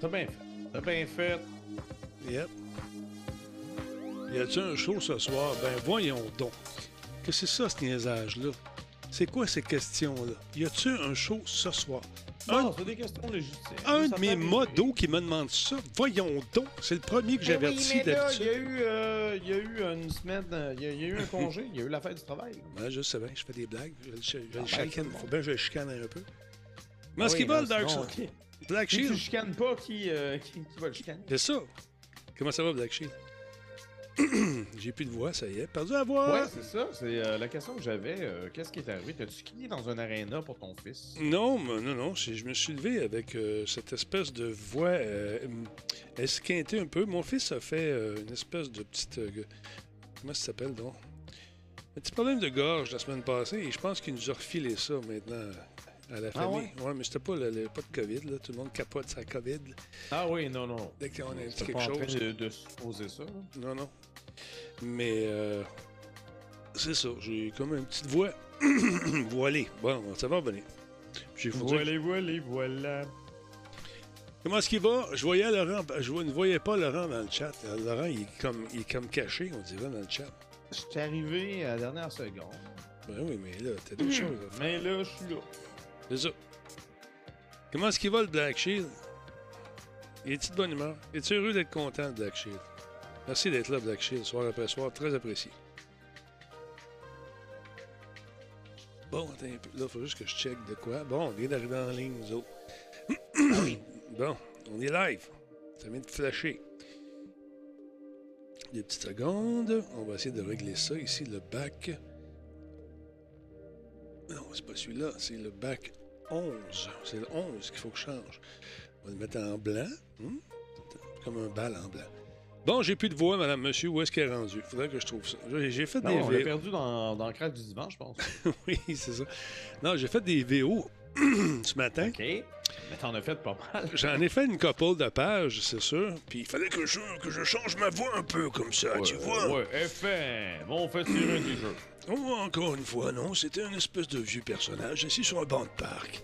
T'as bien fait. T'as bien fait. Yep. Y a-tu un show ce soir? Ben voyons donc. Que c'est ça, ce niaisage-là? C'est quoi ces questions-là? Y a-tu un show ce soir? Non, c'est des questions légitimes. Un Ça de mes modos qui me demande ça. Voyons donc. C'est le premier que Mais j'avertis là, il y d'habitude. a eu, euh, il y a eu une semaine, il y, a, il y a eu un congé, il y a eu la fête du travail. Ouais, je sais bien, je fais des blagues. Je, je, le ben, chicane. Faut bien que je le chicane un peu. Ah va, non, le Dark sinon, Black Si tu Shield? chicanes pas, qui, euh, qui, qui va le chicaner? C'est ça. Comment ça va, Black Shield? J'ai plus de voix, ça y est. Perdu la voix. Ouais, c'est ça. C'est euh, la question que j'avais. euh, Qu'est-ce qui est arrivé? T'as-tu skié dans un aréna pour ton fils? Non, mais- non, non. Je me suis levé avec euh, cette espèce de voix euh, esquintée un peu. Mon fils a fait euh, une espèce de petite. euh, comment ça s'appelle donc? Un petit problème de gorge la semaine passée et je pense qu'il nous a refilé ça maintenant à la Ah famille. ouais? mais c'était pas, le, le- pas de COVID, là. Tout le monde capote sa COVID. Ah oui, non, non. Dès qu'on a un petit C'était quelque pas en train chose. de, de supposer ça. là. Non, non. Mais euh, c'est ça, j'ai comme une petite voix. Voilée. Bon, ça va revenir. J'ai faut dire- Voilà, voilà, voilà. Comment est-ce qu'il va? Je voyais Laurent, je ne voyais pas Laurent dans le chat. Euh, Laurent, il est comme, il est comme caché, on dirait, dans le chat. Je suis arrivé à la dernière seconde. Ben oui, mais là, t'as d'autres choses à faire. Mais là, je suis là. C'est ça. Comment est-ce qu'il va, le Black Shield? Il est-tu de bonne humeur? Es-tu heureux d'être content, Black Shield? Merci d'être là, Black Shield, soir après soir. Très apprécié. Bon, attends un peu. Là, il faut juste que je check de quoi. Bon, on vient d'arriver en ligne, nous autres. bon, on est live. Ça vient de flasher. Des petites secondes. On va essayer de régler ça ici, le bac. Non, c'est pas celui-là, c'est le bac 11. C'est le 11 qu'il faut que je change. On va le mettre en blanc. Hmm? Comme un bal en blanc. Bon, j'ai plus de voix, madame, monsieur. Où est-ce qu'elle est rendue? Faudrait que je trouve ça. J'ai fait Non, des on l'a perdu dans, dans le crack du divan, je pense. oui, c'est ça. Non, j'ai fait des VO ce matin. OK. Mais t'en as fait pas mal. J'en ai fait une couple de pages, c'est sûr. Puis il fallait que je, que je change ma voix un peu comme ça, tu vois. Ouais, FM. On fait tirer des jeux. Oh, encore une fois, non, c'était un espèce de vieux personnage assis sur un banc de parc.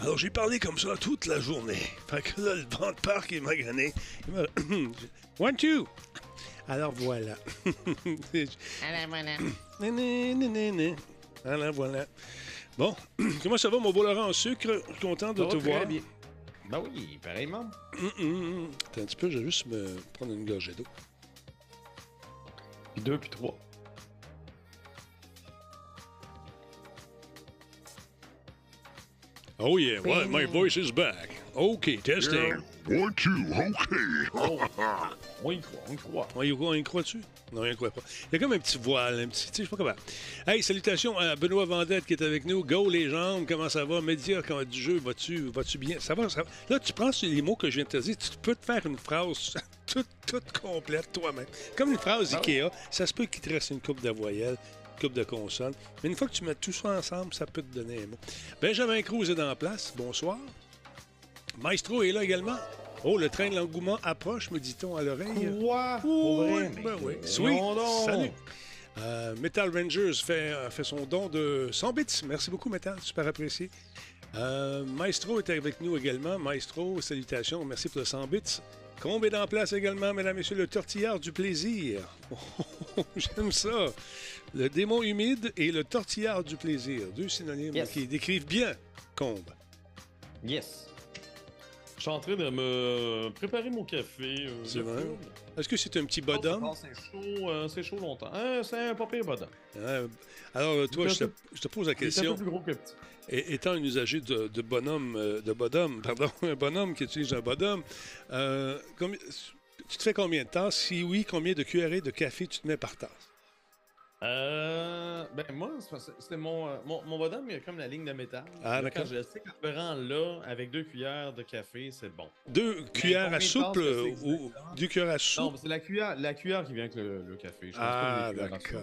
Alors j'ai parlé comme ça toute la journée. Fait que là, le banc de parc, il m'a gagné. Il m'a... One, two! Alors voilà. Alors voilà. Alors voilà. Bon, comment ça va, mon beau Laurent? En sucre? Content de Ça va te très voir. bien. Ben oui, pareillement. Hum, hum, hum. Attends un petit peu, je vais juste me prendre une gorgée d'eau. Puis deux, puis trois. Oh yeah, well, my voice is back. OK, testing. One, two, okay. On y croit, on y croit. On y, on y croit-tu? Non, on y croit pas. Il y a comme un petit voile, un petit. Tu sais, je sais pas comment. Hey, salutations à Benoît Vendette qui est avec nous. Go les jambes, comment ça va? Média, comment du jeu, vas-tu vas bien? Ça va, ça va. Là, tu prends les mots que je viens de te dire, tu peux te faire une phrase toute, toute complète toi-même. Comme une phrase Ah Ikea, ça se peut qu'il te reste une coupe de voyelles, une coupe de consonnes. Mais une fois que tu mets tout ça ensemble, ça peut te donner un mot. Benjamin Cruz est dans la place. Bonsoir. Maestro est là également. Oh, le train de l'engouement approche, me dit-on à l'oreille. Quoi? Oui, ben Sweet. Salut. Euh, Metal Rangers fait, euh, fait son don de 100 bits. Merci beaucoup, Metal. Super apprécié. Euh, Maestro est avec nous également. Maestro, salutations. Merci pour le 100 bits. Combe est en place également, mesdames et messieurs, le tortillard du plaisir. Oh, J'aime ça. Le démon humide et le tortillard du plaisir. Deux synonymes Yes. qui décrivent bien Combe. Yes. Je suis en train de me préparer mon café. euh, C'est vrai? Est-ce que c'est un petit Oh, bodum? C'est chaud, euh, c'est chaud longtemps. Hein, c'est un pas pire bodum. Hein? Alors, euh, toi, je te, je pose la est un question. peu plus gros que petit. Et- étant un usager de, de bonhomme, euh, de bodum, pardon, un bonhomme qui utilise un bodum, euh, tu te fais combien de tasses? Si oui, combien de cuillerées de café tu te mets par tasse? Euh, ben moi, c'était mon, euh, mon, mon bodum, il y a comme la ligne de métal. Ah, Là, d'accord. Quand je sais que je me rends là, avec deux cuillères de café, c'est bon. Deux cuillères à soupe euh, ou deux cuillères à Non, soupe? mais c'est la cuillère, la cuillère qui vient avec le, le café. Je pense Ah, d'accord.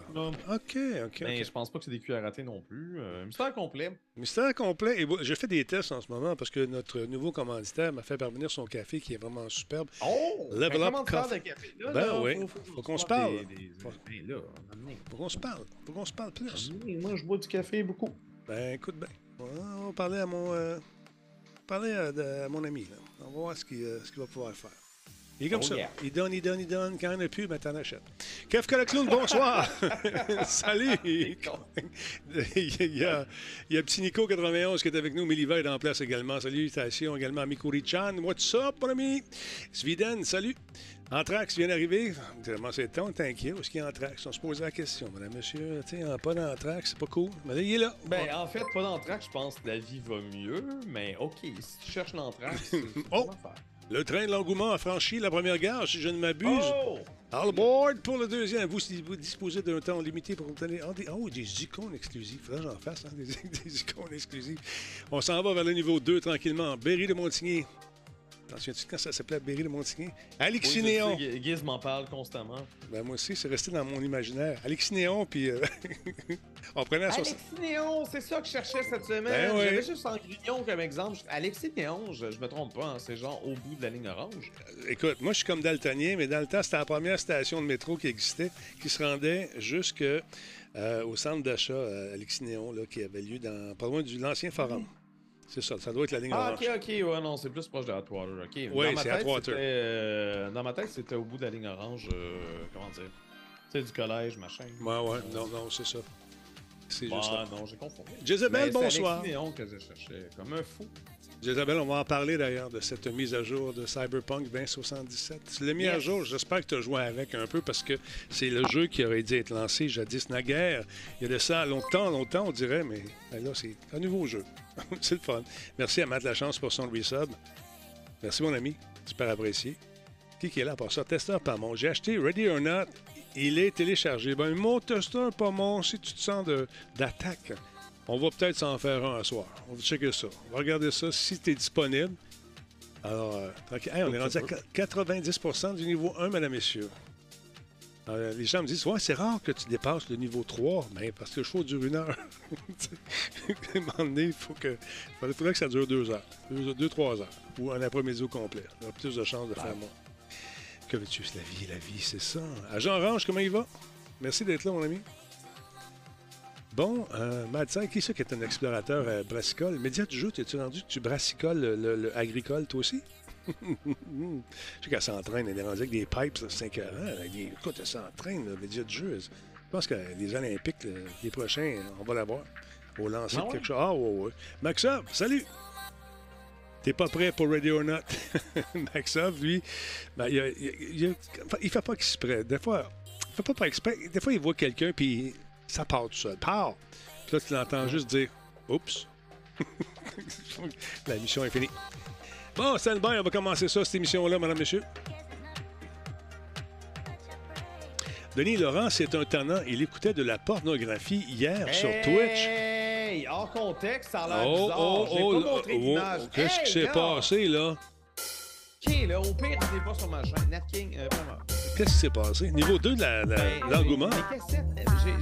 OK, OK, Mais OK. je pense pas que c'est des cuillères à thé non plus. Euh, mystère complet. Mystère complet. Et je fais des tests en ce moment parce que notre nouveau commanditaire m'a fait parvenir son café qui est vraiment superbe. Oh! Level Ben, up coffee. café? Là, Ben là, oui, faut qu'on se parle. Des, des... Ben. Faut qu'on se parle. Faut qu'on se parle plus. Oui, Moi, je bois du café beaucoup. Ben, écoute bien. On va parler à mon, euh, parler à, mon ami. là. On va voir ce qu'il euh, ce qu'il va pouvoir faire. Il est comme Oh, ça. yeah. Il donne, il donne, il donne. Quand il n'y en a plus, ben, t'en achètes. Le clown, bonsoir. Salut. il, y a, il y a Petit Nico 91 qui est avec nous. Méliva est en place également. Salutations également à Mikuri-chan. What's up, mon ami? Sviden, salut. Anthrax vient d'arriver. Tellement c'est temps, t'inquiète. Où est-ce qu'il y a Anthrax? On se pose la question. Madame, monsieur, tu sais, pas d'Anthrax, c'est pas cool. Mais là, il est là. Ben, en fait, pas d'entraque, je pense que la vie va mieux, mais ok, si tu cherches c'est Oh! une affaire. Le train de l'engouement a franchi la première gare, si je ne m'abuse. Oh! All aboard pour le deuxième. Vous, si vous disposez d'un temps limité pour obtenir. Oh, oh, des icônes exclusives. Faudrait que j'en fasse, hein, des, des icônes exclusives. On s'en va vers le niveau 2 tranquillement. Berry de Montigny. T'en souviens-tu quand ça s'appelait Berry de Montigny? Alexis Oui, je Néon. sais, Gu- Giz m'en parle constamment. Ben, moi aussi, c'est resté dans mon imaginaire. Alexis Néon, puis euh, on prenait la soix- Alexis Néon, c'est ça que je cherchais cette semaine. Ben ouais. J'avais juste Cendrillon comme exemple. Alexis Néon, je, je me trompe pas, hein, c'est genre au bout de la ligne orange. Écoute, moi, je suis comme daltonien, mais dans le temps, c'était la première station de métro qui existait, qui se rendait jusque euh, au centre d'achat euh, Alexis Néon, là, qui avait lieu dans, pas loin de l'ancien forum. C'est ça, ça doit être la ligne Ah, orange. ok, ok, ouais, non, c'est plus proche de Atwater. Ok. Oui, c'est Atwater. euh, dans ma tête, c'était au bout de la ligne orange. euh, comment dire Tu sais, du collège, machin. Ouais, ouais, non, non, c'est ça. C'est juste Ah, ça. non, j'ai confondu. Jezebel, c'est bonsoir. Néon que je cherchais, comme un fou. Jezabel, on va en parler d'ailleurs de cette mise à jour de Cyberpunk 2077. Tu l'as mis à jour, j'espère que tu as joué avec un peu parce que c'est le jeu qui aurait dû être lancé jadis naguère. Il y a de ça longtemps, longtemps, on dirait, mais ben là, c'est un nouveau jeu. c'est le fun. Merci à Matt Lachance pour son resub. Merci, mon ami. Super apprécié. Qui qui est là pour ça? Testeur pas mon. J'ai acheté Ready or Not. Il est téléchargé. Ben, mon testeur pas mon. Si tu te sens de- d'attaque, on va peut-être s'en faire un un soir. On va checker ça. On va regarder ça si tu es disponible. Alors, euh. Hey, on est rendu à ça 90% du niveau 1, mesdames, messieurs. Euh, les gens me disent Ouais, c'est rare que tu dépasses le niveau 3. Mais parce que le show dure une heure. à un moment donné, il faut que, il faudrait que ça dure deux heures. Deux, deux, trois heures. Ou un après-midi au complet. On a plus de chances de faire moi. Que veux-tu? La vie, la vie, c'est ça. Agent Orange, comment il va? Merci d'être là, mon ami. Bon, euh, Madsen, qui c'est qui est un explorateur euh, brassicole? Média du jeu, t'es-tu rendu que tu brassicoles le, le- le agricole, toi aussi? Je sais qu'elle s'entraîne, elle est rendue avec des pipes, c'est 5 heures. Avec des... Écoute, elle s'entraîne, média du jeu. Je pense que les Olympiques, le- les prochains, on va l'avoir. Au lancer Ah de ouais? quelque chose. Ah, ouais, ouais. Maxov, salut! T'es pas prêt pour Ready or Not? Maxov, lui, ben, il, a- il a- il a- il fait pas exprès. Des fois, il fait pas par exprès. Des fois, il voit quelqu'un, puis ça part tout seul. Part! Puis là, tu l'entends juste dire Oups! La mission est finie. Bon, stand-by, on va commencer ça, cette émission-là, madame, monsieur. Denis Laurent, c'est un tannant. Il écoutait de la pornographie hier sur Twitch. Hey, hors contexte, ça a l'air Oh, bizarre. oh, oh, pas montré oh, d'image. Qu'est-ce qui s'est passé, là? Ok, là, au pire, il n'est pas sur ma chaîne. Nat King, euh, vraiment. Qu'est-ce qui s'est passé? Niveau 2 de la- la- Ben, l'engouement? j'ai des cassettes.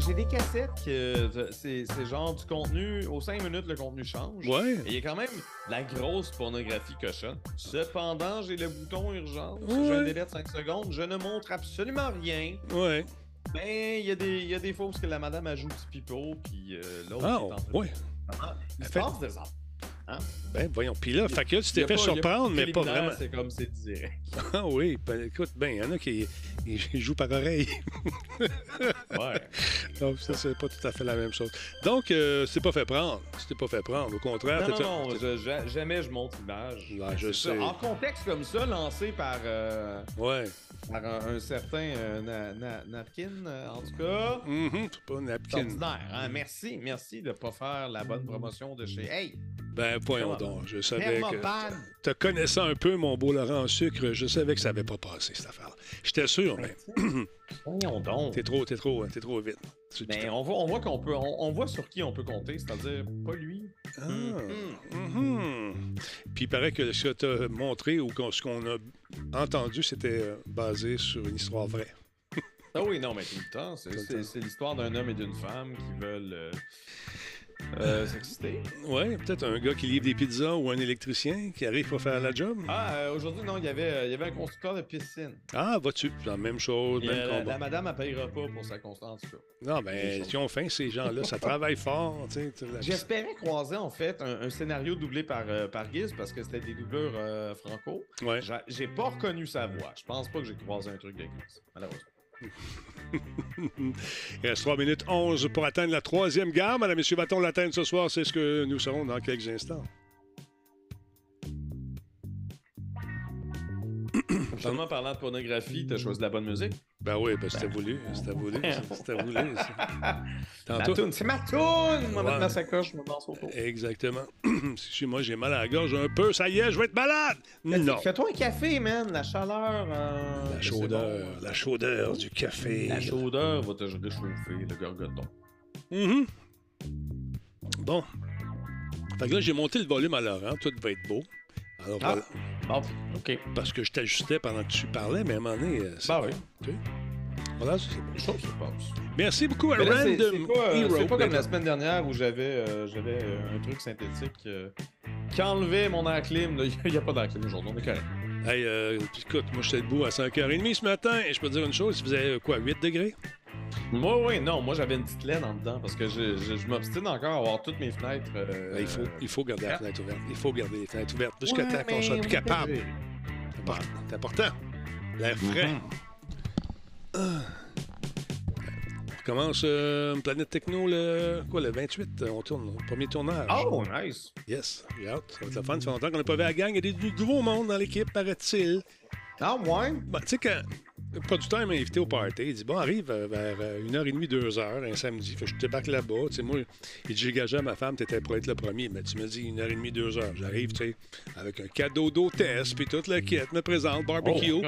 J'ai- des cassettes que c'est genre du contenu. Aux 5 minutes, le contenu change. Ouais. Et il y a quand même de la grosse pornographie cochonne. Cependant, j'ai le bouton urgence. Ouais. J'ai un délai de 5 secondes. Je ne montre absolument rien. Ouais. Mais il y, a des- il y a des fois où ce que la madame ajoute du pipeau, puis euh, l'autre Ah, est en train de- ouais. Ah, Il se Fait- passe des affaires. Ben, voyons. Puis là, fait que là, tu t'es fait surprendre, mais pas vraiment. C'est comme c'est direct. Ah oui, ben, écoute, ben, il y en a qui jouent par oreille. Ouais. Donc, ça, c'est pas tout à fait la même chose. Donc, euh, c'est pas fait prendre. C'était pas fait prendre. Au contraire, Non, non, non, je- je- jamais je montre l'image. Ouais, je ça. sais. En contexte comme ça, lancé par, euh, Ouais. par un, un certain euh, Na- Na- Napkin, euh, en tout cas. Mhm, c'est pas napkin. ordinaire. hein. Merci, merci de pas faire la bonne promotion de chez. Hey, Ben, voyons Comment? donc. Je savais que. Thermoban. Te connaissant un peu, mon beau Laurent en sucre, je savais que ça avait pas passé, cette affaire-là. J'étais sûr, mais Voyons donc. t'es trop, t'es trop, t'es trop vite. Mais on voit, on voit qu'on peut, on, on voit sur qui on peut compter, c'est-à-dire pas lui. Ah. Mhm. Mhm. Puis il paraît que ce que tu as montré ou ce qu'on a entendu, c'était euh, basé sur une histoire vraie. Ah oui, non, mais tout le temps, c'est- Tout le c'est temps. c'est l'histoire d'un homme et d'une femme qui veulent euh, Euh, s'exciter. Ouais, peut-être un gars qui livre des pizzas ou un électricien qui arrive pour faire la job. Ah, euh, aujourd'hui, non, il y, avait, euh, il y avait un constructeur de piscine. Ah, vas-tu? La même chose, Et, même euh, la, combat. la madame, elle payera pas pour sa constance. Non, ben, si on faim, ces gens-là, ça travaille fort. tu sais, J'espérais croiser, en fait, un, un scénario doublé par, par Giz parce que c'était des doubleurs franco. Ouais. J'a- J'ai pas reconnu sa voix. Je pense pas que j'ai croisé un truc de Giz, malheureusement. Il reste 3 minutes 11 pour atteindre la troisième gare. Madame, Messieurs, va-t-on l'atteindre ce soir? C'est ce que nous serons dans quelques instants. Seulement parlant de pornographie, t'as choisi de la bonne musique. Ben oui, ben c'était voulu. C'était voulu. C'était voulu. Tantôt. c'est ma toune! Moi, je me lance autour. Exactement. moi j'ai mal à la gorge un peu, ça y est, je vais être malade. Non. Fais-toi un café, man. La chaleur. euh, La chaudeur, la chaudeur du café. La chaudeur va te réchauffer, le gorgoton. Mhm. Bon. Fait que là, j'ai monté le volume à Laurent. Tout va être beau. Alors, Ah. voilà. Bon, OK. Parce que je t'ajustais pendant que tu parlais, mais à un moment donné, c'est- Bah oui. Voilà, c'est. Les choses se passent. Merci beaucoup à là, Random c'est pas, euh, Hero. c'est pas comme la semaine dernière où j'avais euh, j'avais euh, un truc synthétique euh, qui enlevait mon air clim. Il n'y a pas d'air clim aujourd'hui, on est correct. Hey, euh, écoute, moi, j'étais debout à 5h30 ce matin et je peux te dire une chose, il faisait quoi, 8 degrés? Moi, oui, non, moi j'avais une petite laine en dedans parce que je, je, je m'obstine encore à avoir toutes mes fenêtres. euh, Ben, il, faut, il faut garder la ah. fenêtre ouverte. Il faut garder les fenêtres ouvertes jusqu'à ouais, temps qu'on soit plus capable. C'est important. C'est important. L'air frais. Mhm. On commence euh, Planète Techno le, quoi, le 28. euh, On tourne, le premier tournage. Oh, nice. Yes, j'ai hâte. Ça va être le fun. Ça fait longtemps qu'on n'a pas vu la gang. Il y a des, du nouveau monde dans l'équipe, paraît-il. Ah, ouais? Bon, tu sais, quand le producteur m'a invité au party, il dit Bon, arrive euh, vers euh, 1h30, 2h, un samedi. Fait je débarque là-bas. Tu sais, moi, il dit J'ai gagé à ma femme, t'étais pour être le premier. Mais tu me dis 1h30, 2h. J'arrive, tu sais, avec un cadeau d'hôtesse, puis toute la quête, me présente, barbecue. Oh.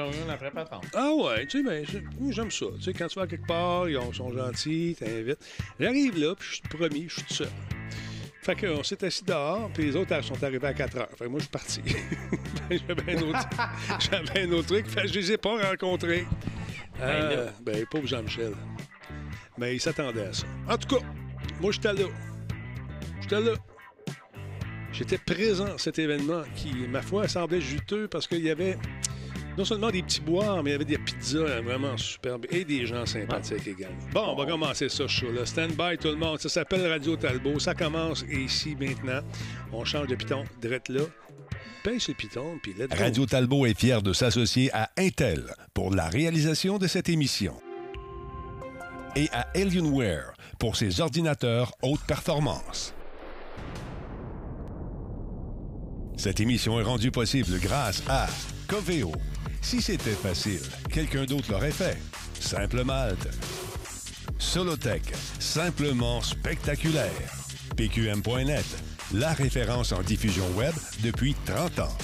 Ah ouais, tu sais, ben, j'aime ça. Tu sais, quand tu vas quelque part, ils ont- sont gentils, t'invites. J'arrive là, puis je suis le premier, je suis tout seul. Fait qu'on s'est assis dehors, puis les autres elles sont arrivés à 4 heures. Fait que moi, je suis parti. J'avais un autre, un autre truc, fait que je les ai pas rencontrés. Euh, ben, pauvre Jean-Michel. Mais il s'attendait à ça. En tout cas, moi, j'étais là. J'étais là. J'étais présent à cet événement qui, ma foi, semblait juteux parce qu'il y avait non seulement des petits boires, mais il y avait des euh, vraiment superbes et des gens sympathiques également. Bon, on va commencer ça, show-là. Stand by, tout le monde. Ça s'appelle Radio Talbot. Ça commence ici maintenant. On change de piton direct là. Paye ce piton, puis let's go. Radio Talbot est fier de s'associer à Intel pour la réalisation de cette émission et à Alienware pour ses ordinateurs haute performance. Cette émission est rendue possible grâce à Coveo. Si c'était facile, quelqu'un d'autre l'aurait fait. Simple Malte. Solotech, simplement spectaculaire. PQM.net, la référence en diffusion web depuis 30 ans.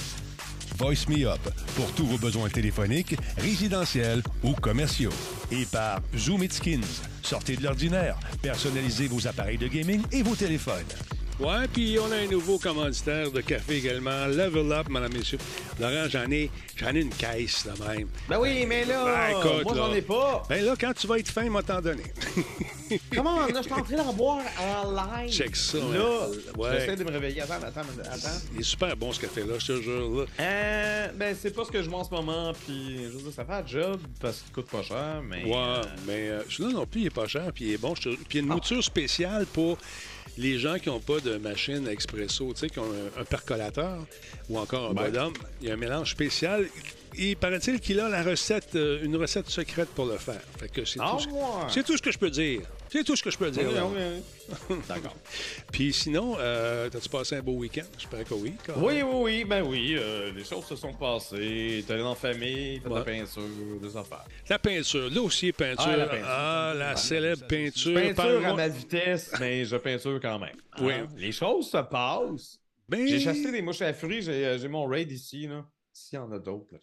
Voice Me Up pour tous vos besoins téléphoniques, résidentiels ou commerciaux. Et par Zoom It Skins, sortez de l'ordinaire, personnalisez vos appareils de gaming et vos téléphones. Ouais, puis on a un nouveau commanditaire de café également. Level Up, mesdames, messieurs. Laurent, j'en ai, j'en ai une caisse, là même. Ben oui, mais là, Ben, écoute, moi, j'en là. ai pas. Ben là, quand tu vas être fin, m'a t'en donné. Comment? Là, je suis en train d'en boire en live. Check ça. Là, hein. Ouais. j'essaie de me réveiller. Attends, attends, attends. Il est super bon, ce café-là, je te jure. Là. Euh, ben, c'est pas ce que je vois en ce moment, puis je veux dire, ça fait un job parce qu'il coûte pas cher, mais. Ouais, euh, mais euh, celui-là non plus, il est pas cher, puis il est bon. Puis il y a une Ah. mouture spéciale pour les gens qui n'ont pas de machine expresso, tu sais, qui ont un, un percolateur ou encore un bodum. Il y a un mélange spécial. Il paraît-il qu'il a la recette, euh, une recette secrète pour le faire. Fait que c'est Ah, tout, ce- ouais. c'est tout ce que je peux dire. C'est tout ce que je peux dire. oui, oui, oui. D'accord. Puis sinon, euh, t'as-tu passé un beau week-end? J'espère que oui. quand Oui, oui, oui, ben oui, euh, les choses se sont passées. T'es allé en famille, fait de la Ouais. peinture, des affaires. La peinture, là aussi, peinture. Ah, la peinture. Ah, la Ouais. célèbre peinture. Peinture à ma vitesse, mais je peinture quand même. Oui. Hein? Les choses se passent. J'ai chassé des mouches à fruits, j'ai euh, j'ai mon raid ici, là. S'il y en a d'autres,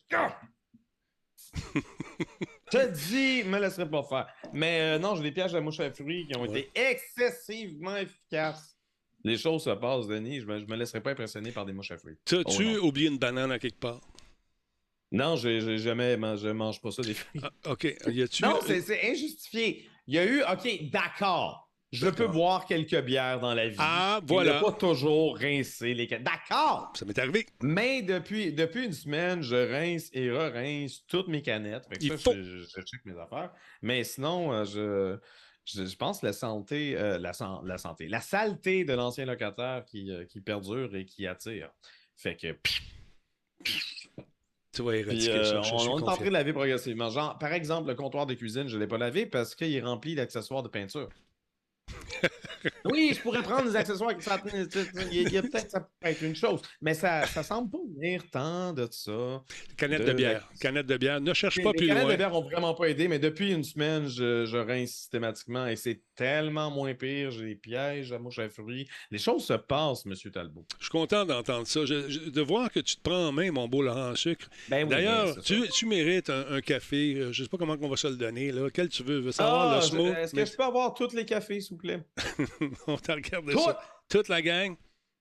te dis, me laisserai pas faire. Mais euh, non, j'ai des pièges de mouches à fruits qui ont Ouais. été excessivement efficaces. Les choses se passent, Denis. Je me, je me laisserai pas impressionner par des mouches à fruits. T'as-tu Oh, oublié une banane à quelque part? Non, j'ai jamais je mange pas ça des fruits. Ah, OK. Y a-tu. Non, c'est c'est injustifié. Il y a eu, OK, d'accord. Je peux boire quelques bières dans la vie. Ah, Et voilà. Ne pas toujours rincer les canettes. D'accord! Ça m'est arrivé. Mais depuis, depuis une semaine, je rince et re-rince toutes mes canettes. Fait que Il ça, faut. je, check mes affaires. Mais sinon, euh, je, je, je pense que la santé, euh, la, san- la santé, la saleté de l'ancien locataire qui, euh, qui perdure et qui attire. Fait que. Tu vas éradiquer euh, ça. Je on, suis on est en train de laver progressivement. Genre, par exemple, le comptoir de cuisine, je ne l'ai pas lavé parce qu'il est rempli d'accessoires de peinture. oui, je pourrais prendre des accessoires. qui sentent- Il y a, peut-être que ça pourrait être une chose, mais ça, ça semble pas venir tant de ça. Canette de de bière. la- Canette de bière. Ne cherche Les, pas les plus canettes loin. de bière ont vraiment pas aidé, mais depuis une semaine, je, je rince systématiquement et c'est tellement moins pire. J'ai des pièges à mouche à fruits. Les choses se passent, Monsieur Talbot. Je suis content d'entendre ça. Je- je- de voir que tu te prends en main, mon beau Laurent Sucre. Ben oui, D'ailleurs, tu, tu mérites un, un café. Euh, Je ne sais pas comment on va se le donner. Là. Quel tu veux? Veux savoir Ah, le? Est-ce Mais- que je peux avoir tous les cafés, s'il vous plaît? on t'a regardé Tout! ça. Toute la gang?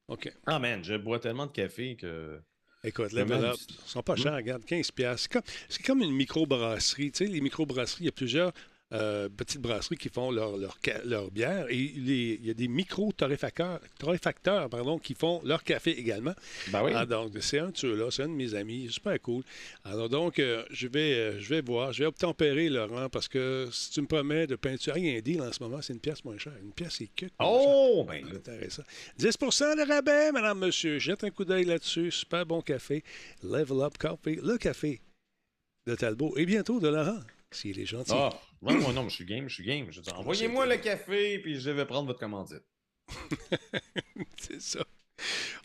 OK. Ah, man, je bois tellement de café que. Écoute, Le level même- up. Ils sont pas chers, regarde, 15 piastres. C'est comme, c'est comme une microbrasserie. Tu sais, les microbrasseries, il y a plusieurs euh, petites brasseries qui font leur, leur, ca- leur bière et les- il y a des micro-torréfacteurs pardon, qui font leur café également. Ben oui. Ah, donc, c'est un de ceux-là, c'est un de mes amis, super cool. Alors donc, euh, je, vais, euh, je vais voir, je vais obtempérer, Laurent, parce que si tu me promets de peinture, rien dit en ce moment, c'est une pièce moins chère. Une pièce, c'est que. Oh, ben là. Intéressant. 10% de rabais, madame, monsieur. Jette un coup d'œil là-dessus. Super bon café. Level Up Coffee. Le café de Talbot. Et bientôt de Laurent, s'il est gentil. Ah, ouais, moi non, mais je suis game, je suis game. Je dis, envoyez-moi le café, puis je vais prendre votre commandite. C'est ça.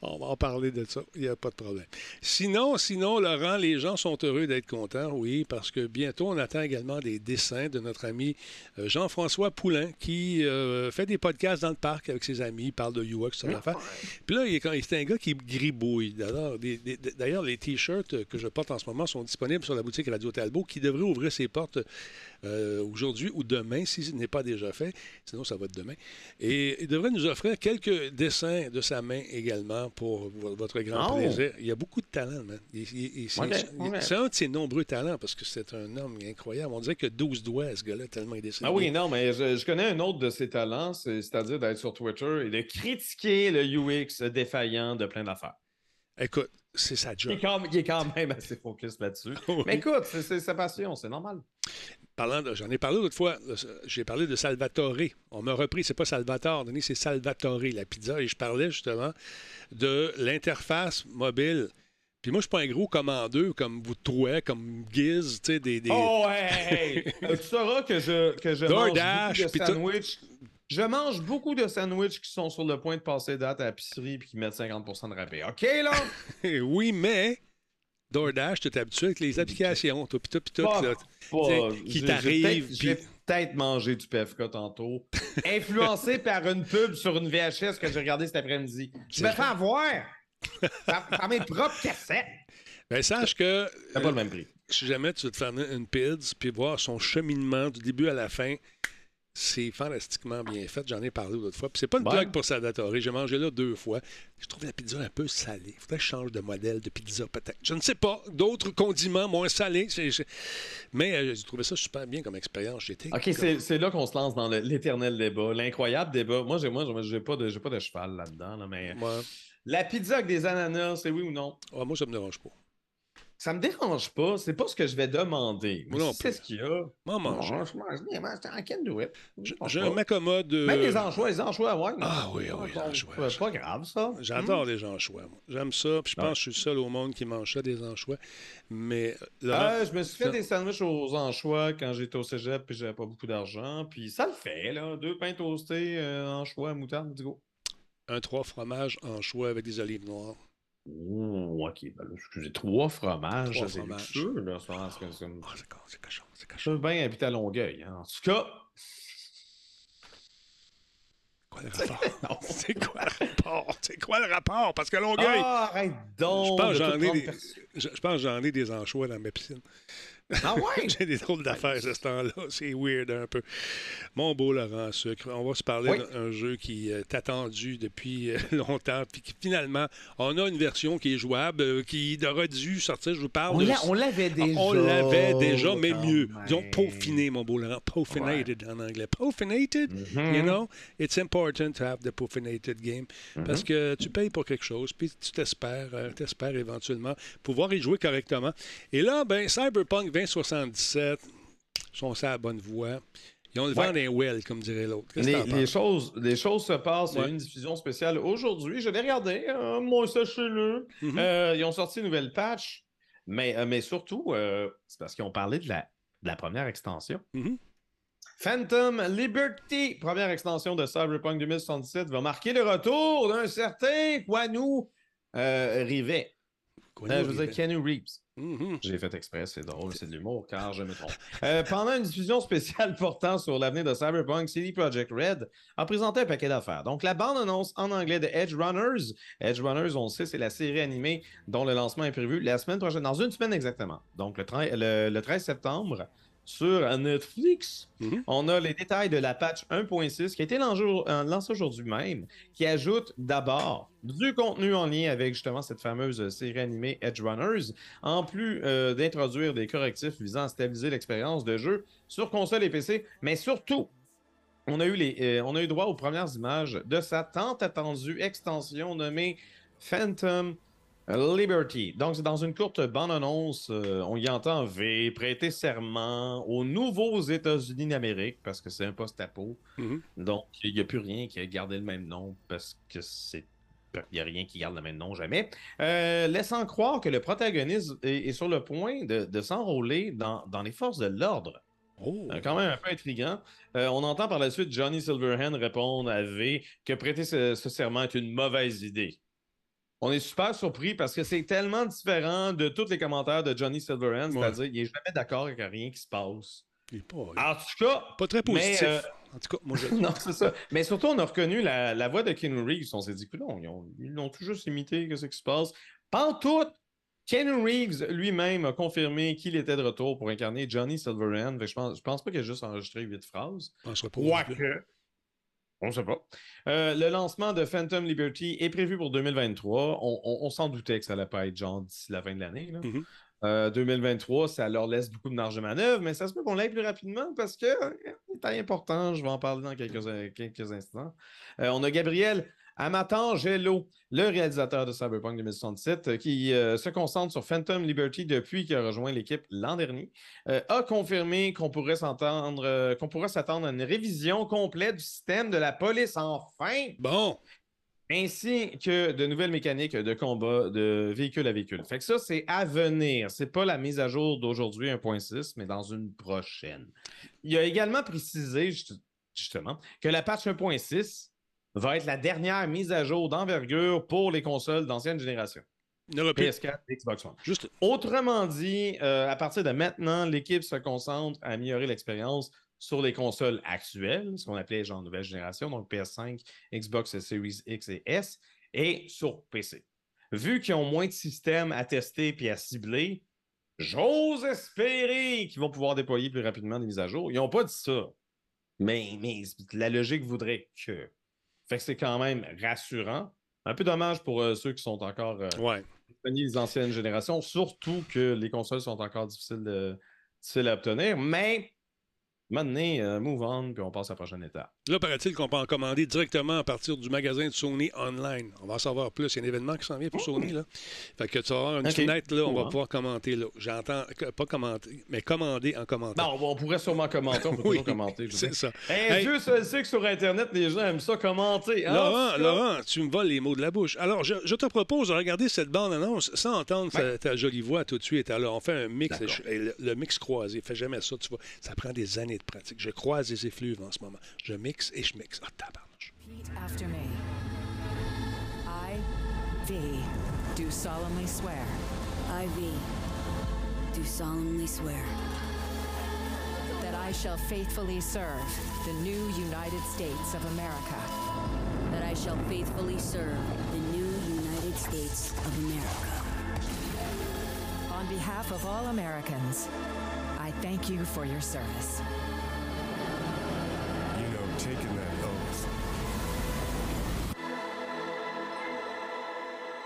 On va en parler de ça. Il n'y a pas de problème. Sinon, sinon, Laurent, les gens sont heureux d'être contents, oui, parce que bientôt, on attend également des dessins de notre ami euh, Jean-François Poulain, qui euh, fait des podcasts dans le parc avec ses amis, il parle de UX, ça affaire. Puis là, il est, c'est un gars qui gribouille. D'ailleurs, les T-shirts que je porte en ce moment sont disponibles sur la boutique Radio Talbot, qui devrait ouvrir ses portes euh, aujourd'hui ou demain, si ce n'est pas déjà fait. Sinon, ça va être demain. Et il devrait nous offrir quelques dessins de sa main également pour vo- votre grand Oh! plaisir. Il y a beaucoup de talent, c'est un de ses nombreux talents parce que c'est un homme incroyable. On dirait que 12 doigts, ce gars-là, tellement il décide. Ah oui, non, mais je, je connais un autre de ses talents, c'est- c'est-à-dire d'être sur Twitter et de critiquer le UX défaillant de plein d'affaires. Écoute, c'est sa Il job. est, quand, il est quand même assez focus là-dessus. Oui. Mais écoute, c'est sa passion, c'est normal. Parlant j'en ai parlé l'autre fois. J'ai parlé de Salvatore. On m'a repris, c'est pas Salvatore, Denis, c'est Salvatore, la pizza. Et je parlais justement de l'interface mobile. Puis moi, je suis pas un gros commandeux comme vous trouvez, comme Giz, tu sais, des. des- Oh, hey, hey! Tu sauras que je, que je mange DoorDash, beaucoup de. Je mange beaucoup de sandwichs qui sont sur le point de passer date à l'épicerie puis qui mettent 50% de rabais. OK, là? oui, mais DoorDash, tu es habitué avec les applications, toi, pis tout, pis tout. Pas- là. Pas- T'sais, qui j'ai- j'ai peut-être- mangé du PFK tantôt, influencé par une pub sur une VHS que j'ai regardée cet après-midi. Je me fais avoir par, par mes propres cassettes. Ben, sache que C'est pas le même prix. si jamais tu veux te faire une pizza puis voir son cheminement du début à la fin, c'est fantastiquement bien fait. J'en ai parlé l'autre fois. Puis c'est pas une blague pour Salvatore. J'ai mangé là deux fois. Je trouve la pizza un peu salée. Faudrait que je change de modèle de pizza, peut-être. Je ne sais pas. D'autres condiments moins salés. Mais euh, j'ai trouvé ça super bien comme expérience. J'étais. OK, c'est c'est là qu'on se lance dans le- l'éternel débat, l'incroyable débat. Moi, j'ai moi, j'ai pas, de- j'ai pas de cheval là-dedans, là, mais Moi, la pizza avec des ananas, c'est oui ou non? ah, moi, ça me dérange pas. Ça me dérange pas, c'est pas ce que je vais demander. Moi si c'est ce qu'il y a. Moi, mange. Je mange bien, I can do it. Je, m'accommode. euh, Même les anchois, les anchois, ouais. Ah oui, oui, les anchois. C'est pas grave, ça. J'adore les anchois. moi. J'aime ça. Puis je pense que je suis le seul au monde qui mange ça, des anchois. Mais euh, Laurent, Ah, je me suis fait ça- des sandwichs aux anchois quand j'étais au cégep et j'avais pas beaucoup d'argent. Puis ça le fait, là. Deux pains toastés, euh, anchois, moutarde, go. un trois fromages anchois avec des olives noires. Oh, ok. Ben là, excusez, trois fromages. Trois c'est fromages. luxueux, là. Ça, c'est comme- c'est Ah, c'est c'est cochon, c'est Je cochon. bien habiter à Longueuil. hein. En tout cas, Quoi le rapport? non. C'est quoi le rapport? C'est quoi le rapport? Parce que Longueuil, Ah, arrête donc. je pense que j'en ai des, je, je pense que j'en ai des anchois dans ma piscine. Ah ouais? J'ai des drôles d'affaires ce temps-là. C'est weird un peu. Mon beau Laurent Sucre, on va se parler Oui. d'un jeu qui est attendu depuis euh, longtemps, puis qui, finalement, on a une version qui est jouable, euh, qui aurait dû sortir. Je vous parle On de. l'a- on l'avait déjà. On l'avait déjà, mais mieux. même. Disons peaufiné, mon beau Laurent. Peaufinated en anglais. Peaufinated, you know, it's important to have the peaufinated game. Parce que tu payes pour quelque chose, puis tu t'espères, euh, t'espères éventuellement pouvoir y jouer correctement. Et là, ben, Cyberpunk 2077 sont sur la bonne voie. Ils ont le Ouais. vent d'un well, comme dirait l'autre. Les, choses, les choses se passent. Il y a une diffusion spéciale aujourd'hui. Je l'ai regardé. euh, moi, sachez-le. Mhm. Euh, ils ont sorti une nouvelle patch. Mais, euh, mais surtout, euh, c'est parce qu'ils ont parlé de la, de la première extension. Mhm. Phantom Liberty, première extension de Cyberpunk 2077, va marquer le retour d'un certain Quanu euh, Rivet. Euh, nous, je veux dire? Keanu Reeves. Mhm. J'ai fait exprès, c'est drôle, c'est de l'humour, car je me trompe. Euh, pendant une diffusion spéciale portant sur l'avenir de Cyberpunk, CD Projekt Red a présenté un paquet d'affaires. Donc, la bande-annonce en anglais de Edge Runners. Edge Runners, on le sait, c'est la série animée dont le lancement est prévu la semaine prochaine, dans une semaine exactement. Donc, le, tra- le- le 13 septembre, sur Netflix, Mhm. on a les détails de la patch 1.6 qui a été lancée euh, lancée aujourd'hui même, qui ajoute d'abord du contenu en lien avec justement cette fameuse série animée Edge Runners, en plus euh, d'introduire des correctifs visant à stabiliser l'expérience de jeu sur console et PC, mais surtout, on a eu, les, euh, on a eu droit aux premières images de sa tant attendue extension nommée Phantom Liberty. Donc, c'est dans une courte bande-annonce, euh, on y entend V prêter serment aux nouveaux États-Unis d'Amérique, parce que c'est un post-apo. Mhm. Donc, il n'y a plus rien qui a gardé le même nom, parce que c'est. Il n'y a rien qui garde le même nom jamais. Euh, laissant croire que le protagoniste est, est sur le point de, de s'enrôler dans, dans les forces de l'ordre. Oh. Euh, quand même un peu intriguant. Euh, on entend par la suite Johnny Silverhand répondre à V que prêter ce, ce serment est une mauvaise idée. On est super surpris parce que c'est tellement différent de tous les commentaires de Johnny Silverhand, Ouais. c'est-à-dire qu'il n'est jamais d'accord avec rien qui se passe. Il pas, En tout cas, pas très positif. mais, euh, En tout cas, moi, je. non, c'est ça. Mais surtout, on a reconnu la, la voix de Keanu Reeves. On s'est dit que non, ils ont- ils l'ont tout juste imité, qu'est-ce qui se passe. Pantoute! Keanu Reeves lui-même a confirmé qu'il était de retour pour incarner Johnny Silverhand. Je pense, je pense pas qu'il a juste enregistré huit phrases. Je penserais pas. Quoique. On sait pas. Euh, le lancement de Phantom Liberty est prévu pour 2023. On, on- on s'en doutait que ça allait pas être genre d'ici la fin de l'année. là. Mhm. Euh, 2023, ça leur laisse beaucoup de marge de manœuvre, mais ça se peut qu'on l'aille plus rapidement parce que euh, c'est important. Je vais en parler dans quelques, euh, quelques instants. Euh, on a Gabriel Amatangelo, le réalisateur de Cyberpunk 2067, euh, qui euh, se concentre sur Phantom Liberty depuis qu'il a rejoint l'équipe l'an dernier, euh, a confirmé qu'on pourrait s'entendre, euh, qu'on pourrait s'attendre à une révision complète du système de la police enfin Bon. ainsi que de nouvelles mécaniques de combat de véhicule à véhicule. Fait que ça, c'est à venir. C'est pas la mise à jour d'aujourd'hui 1.6, mais dans une prochaine. Il a également précisé, ju- justement, que la patch 1.6 va être la dernière mise à jour d'envergure pour les consoles d'ancienne génération. Il n'aurait plus. PS4 et Xbox One. Juste. Autrement dit, euh, à partir de maintenant, l'équipe se concentre à améliorer l'expérience sur les consoles actuelles, ce qu'on appelait genre nouvelle génération, donc PS5, Xbox Series X et S, et sur PC. Vu qu'ils ont moins de systèmes à tester et à cibler, j'ose espérer qu'ils vont pouvoir déployer plus rapidement des mises à jour. Ils n'ont pas dit ça, mais, mais la logique voudrait que. Fait que c'est quand même rassurant. Un peu dommage pour euh, ceux qui sont encore euh, Ouais. anciennes générations, surtout que les consoles sont encore difficiles, de- difficiles à obtenir. Mais maintenant, euh, move on, puis on passe à la prochaine étape. Là, paraît-il qu'on peut en commander directement à partir du magasin de Sony online. On va en savoir plus. Il y a un événement qui s'en vient pour Sony. Là. Fait que tu vas avoir une fenêtre, là, on va pouvoir commenter. là. J'entends, pas commenter, mais commander en commentant. Bon, on pourrait sûrement commenter, on peut Oui, toujours commenter. C'est ça. Hey, Hey. Dieu seul sait que sur Internet, les gens aiment ça commenter. hein, Laurent. Laurent, tu me voles les mots de la bouche. Alors, je, je te propose de regarder cette bande-annonce sans entendre ta- Ouais. ta, jolie voix tout de suite. Alors, on fait un mix, le, le mix croisé. Fais jamais ça, tu vois. Ça prend des années de pratique. Je croise les effluves en ce moment. Je mixe et je mixe. Ah, tabarnouche. After me. I, V, do solemnly swear I, V, do solemnly swear that I shall faithfully serve the new United States of America that I shall faithfully serve the new United States of America on behalf of all Americans, I thank you for your service. Taking that oath.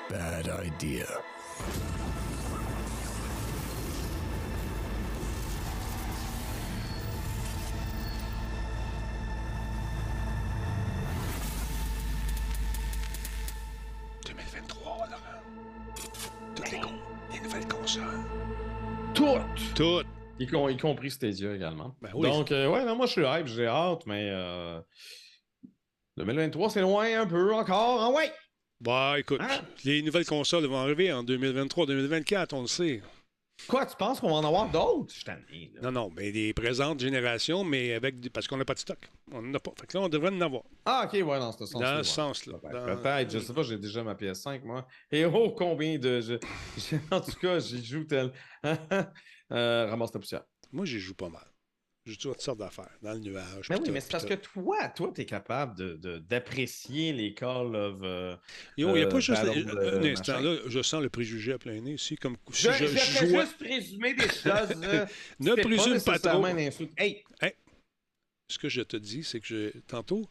Bad idea. « 2023, Y, com- y compris Stadia également. Ben oui. Donc, euh, ouais, non, moi je suis hype, j'ai hâte, mais euh, 2023, c'est loin un peu encore. Ah ouais! Bah, écoute, Hein? les nouvelles consoles vont arriver en 2023-2024, on le sait. Quoi, tu penses qu'on va en avoir d'autres? Je. Non, non, mais des présentes générations, mais avec des- parce qu'on n'a pas de stock. On n'en a pas. Fait que là, on devrait en avoir. Ah, ok, ouais, dans ce sens-là. Dans ce sens-là. Peut-être, Dans- peut-être, je sais pas, j'ai déjà ma PS5, moi. Et oh, combien de. je- en tout cas, j'y joue tel. euh, ramasse ta poussière. Moi, j'y joue pas mal. Je joue toutes sortes d'affaires, dans le nuage. Mais puis oui, mais c'est parce que toi, toi, t'es capable de- de- d'apprécier les Call of. euh, Yo, il n'y a euh, pas juste. Battle, un euh, instant, là, je sens le préjugé à plein nez ici, comme si Je, je, je je fais jouais. juste présumer des choses. Ne présume pas trop. nécessairement une insulte. Hey! Ce que je te dis, c'est que je, tantôt,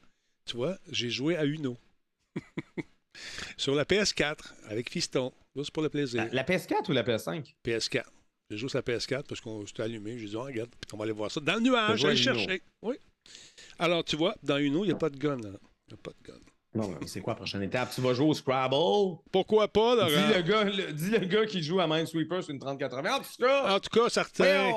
tu vois, j'ai joué à Uno. Sur la PS4, avec Fiston. Juste pour le plaisir. La, la PS4 ou la PS5? PS4. J'ai joué sur la PS4 parce qu'on s'était allumé. J'ai dit, oh, regarde, puis on va aller voir ça. Dans le nuage, allez chercher. Oui. Alors, tu vois, dans Uno, il n'y a pas de gun. Il n'y a pas de gun. Non, mais c'est quoi la prochaine étape? Tu vas jouer au Scrabble? Pourquoi pas, Dis Laurent? le, gars, le- dis le gars qui joue à Minesweeper sur une 3080. En tout cas! En tout cas, certain.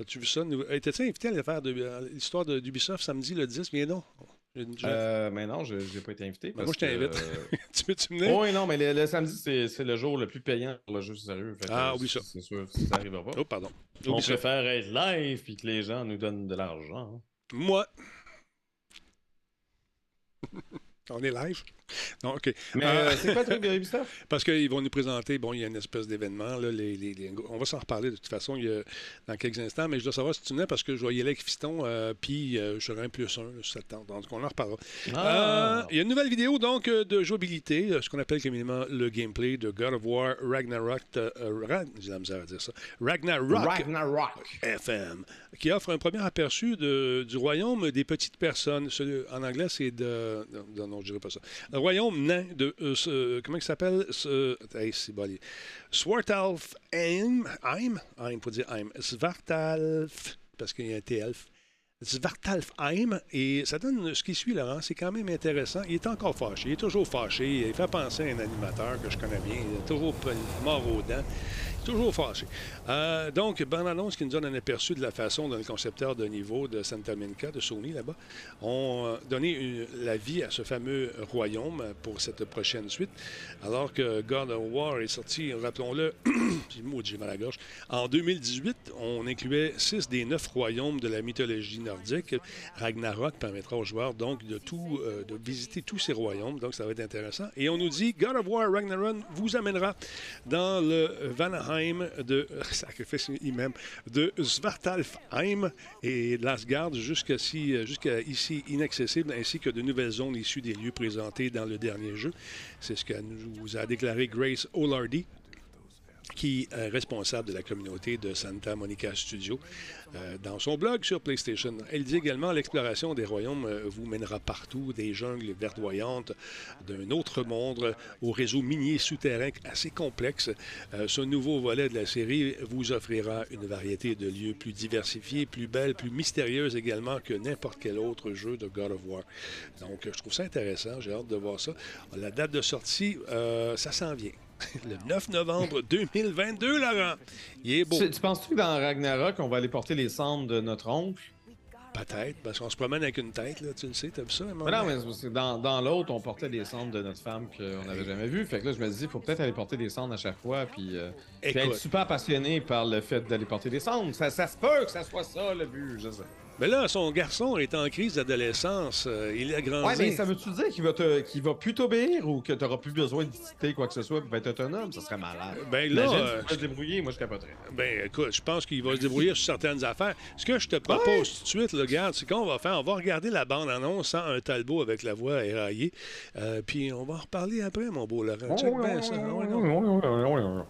As-tu vu ça? Hey, T'es-tu invité à l'histoire de- d'Ubisoft samedi le 10? Viens donc. J'ai- Euh, mais non, je n'ai pas été invité. Ben, parce moi, je t'invite. que, euh, tu peux-tu venir? Oui, non, mais le, le samedi, c'est le jour le plus payant pour le jeu sérieux. Fait Ah, oublie ça. C'est sûr, ça n'arrivera pas. Oh, pardon. On Oublie ça. préfère être live puis que les gens nous donnent de l'argent. Moi. On est live? Non, OK. Mais Euh, euh, c'est quoi le truc de? Parce qu'ils vont nous présenter, bon, il y a une espèce d'événement, là, les, les- les- on va s'en reparler de toute façon il y a- dans quelques instants, mais je dois savoir si tu venais parce que je aller avec Fiston, euh, puis euh, je serai un plus un là, tente. Donc, on en reparlera. Ah. Il y a une nouvelle vidéo donc de jouabilité, ce qu'on appelle communément le gameplay de God of War Ragnarok. Rag- J'ai la misère à dire ça. Ragnarok. Ragnarok. FM, qui offre un premier aperçu de- du royaume des petites personnes. En anglais, c'est de. Non, non, je dirais pas ça. Royaume nain de. euh, ce- comment il s'appelle ce, hey, c'est bon, Swartalf Heim. Heim faut dire Heim. Svartalf, parce qu'il y a un T-Elf. Svartalfheim, et ça donne ce qui suit, Laurent, c'est quand même intéressant. Il est encore fâché, il est toujours fâché, il fait penser à un animateur que je connais bien, il est toujours mort dents, toujours fâché. Euh, donc, bonne annonce qui nous donne un aperçu de la façon dont les concepteurs de niveau de Santa Monica, de Sony là-bas, ont euh, donné la vie à ce fameux royaume pour cette prochaine suite, alors que God of War est sorti, rappelons-le, j'ai mal à la gorge, en 2018, on incluait six des neuf royaumes de la mythologie nordique. Ragnarok permettra aux joueurs donc de tout, euh, de visiter tous ces royaumes, donc ça va être intéressant. Et on nous dit God of War Ragnarok vous amènera dans le Vanaheim de sacrifice même de Svartalfheim et l'Asgard jusqu'à si- jusqu'à ici inaccessible, ainsi que de nouvelles zones issues des lieux présentés dans le dernier jeu. C'est ce que nous a déclaré Grace O'Lardy qui est responsable de la communauté de Santa Monica Studio, euh, dans son blog sur PlayStation. Elle dit également l'exploration des royaumes euh, vous mènera partout, des jungles verdoyantes, d'un autre monde, au réseau minier souterrain assez complexe. Euh, ce nouveau volet de la série vous offrira une variété de lieux plus diversifiés, plus belles, plus mystérieuses également que n'importe quel autre jeu de God of War. Donc, je trouve ça intéressant. J'ai hâte de voir ça. La date de sortie, euh, ça s'en vient. Le 9 novembre 2022, Laurent. Il est beau. Tu, tu penses-tu que dans Ragnarok, on va aller porter les cendres de notre oncle? Peut-être, parce qu'on se promène avec une tête, là, tu le sais, t'as vu ça? Mais non, mais c'est parce que dans, dans l'autre, on portait des cendres de notre femme qu'on n'avait jamais vues. Fait que là, je me dis, il faut peut-être aller porter des cendres à chaque fois. Puis, euh, puis être super passionné par le fait d'aller porter des cendres. Ça, ça se peut que ça soit ça le but, je sais. Mais là, son garçon est en crise d'adolescence. euh, il a grandi. Ouais, mais ça veut-tu dire qu'il va, te, qu'il va plus t'obéir ou que tu n'auras plus besoin de quoi que ce soit pour être autonome? Ça serait malade. Ben là, Imagine euh, tu se débrouiller, moi je capoterais. Ben, écoute, je pense qu'il va se débrouiller sur certaines affaires. Ce que je te propose tout de suite, le gars, c'est qu'on va faire, on va regarder la bande-annonce sans un talbot avec la voix éraillée. Euh, puis on va en reparler après, mon beau Laurent. Check bien ça. Ouais, non.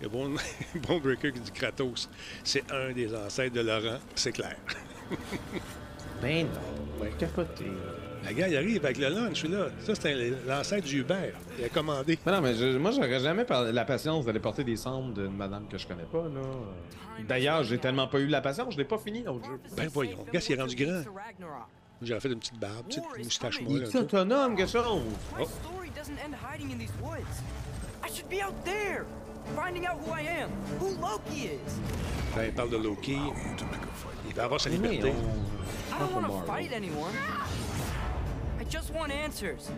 Le bon, bon Breaker qui dit Kratos, c'est un des ancêtres de Laurent, c'est clair. Ben non, ouais, capoté. La gars, il arrive avec le lunch, là. Ça, c'est l'ancêtre du Uber. Il a commandé. Mais non, mais je- moi, j'aurais jamais la patience d'aller porter des cendres d'une madame que je connais pas, là. D'ailleurs, j'ai tellement pas eu la patience, je l'ai pas fini l'autre jeu. Ben voyons, le gars, il est rendu grand. J'aurais fait une petite barbe, une petite moustache Il molle. est un peu. autonome, quelque chose. My story doesn't end hiding in these woods. I should be out there, finding out who I am, who Loki is. Quand il parle de Loki, il va avoir sa Mais liberté. I don't want to fight anyone. I just want answers.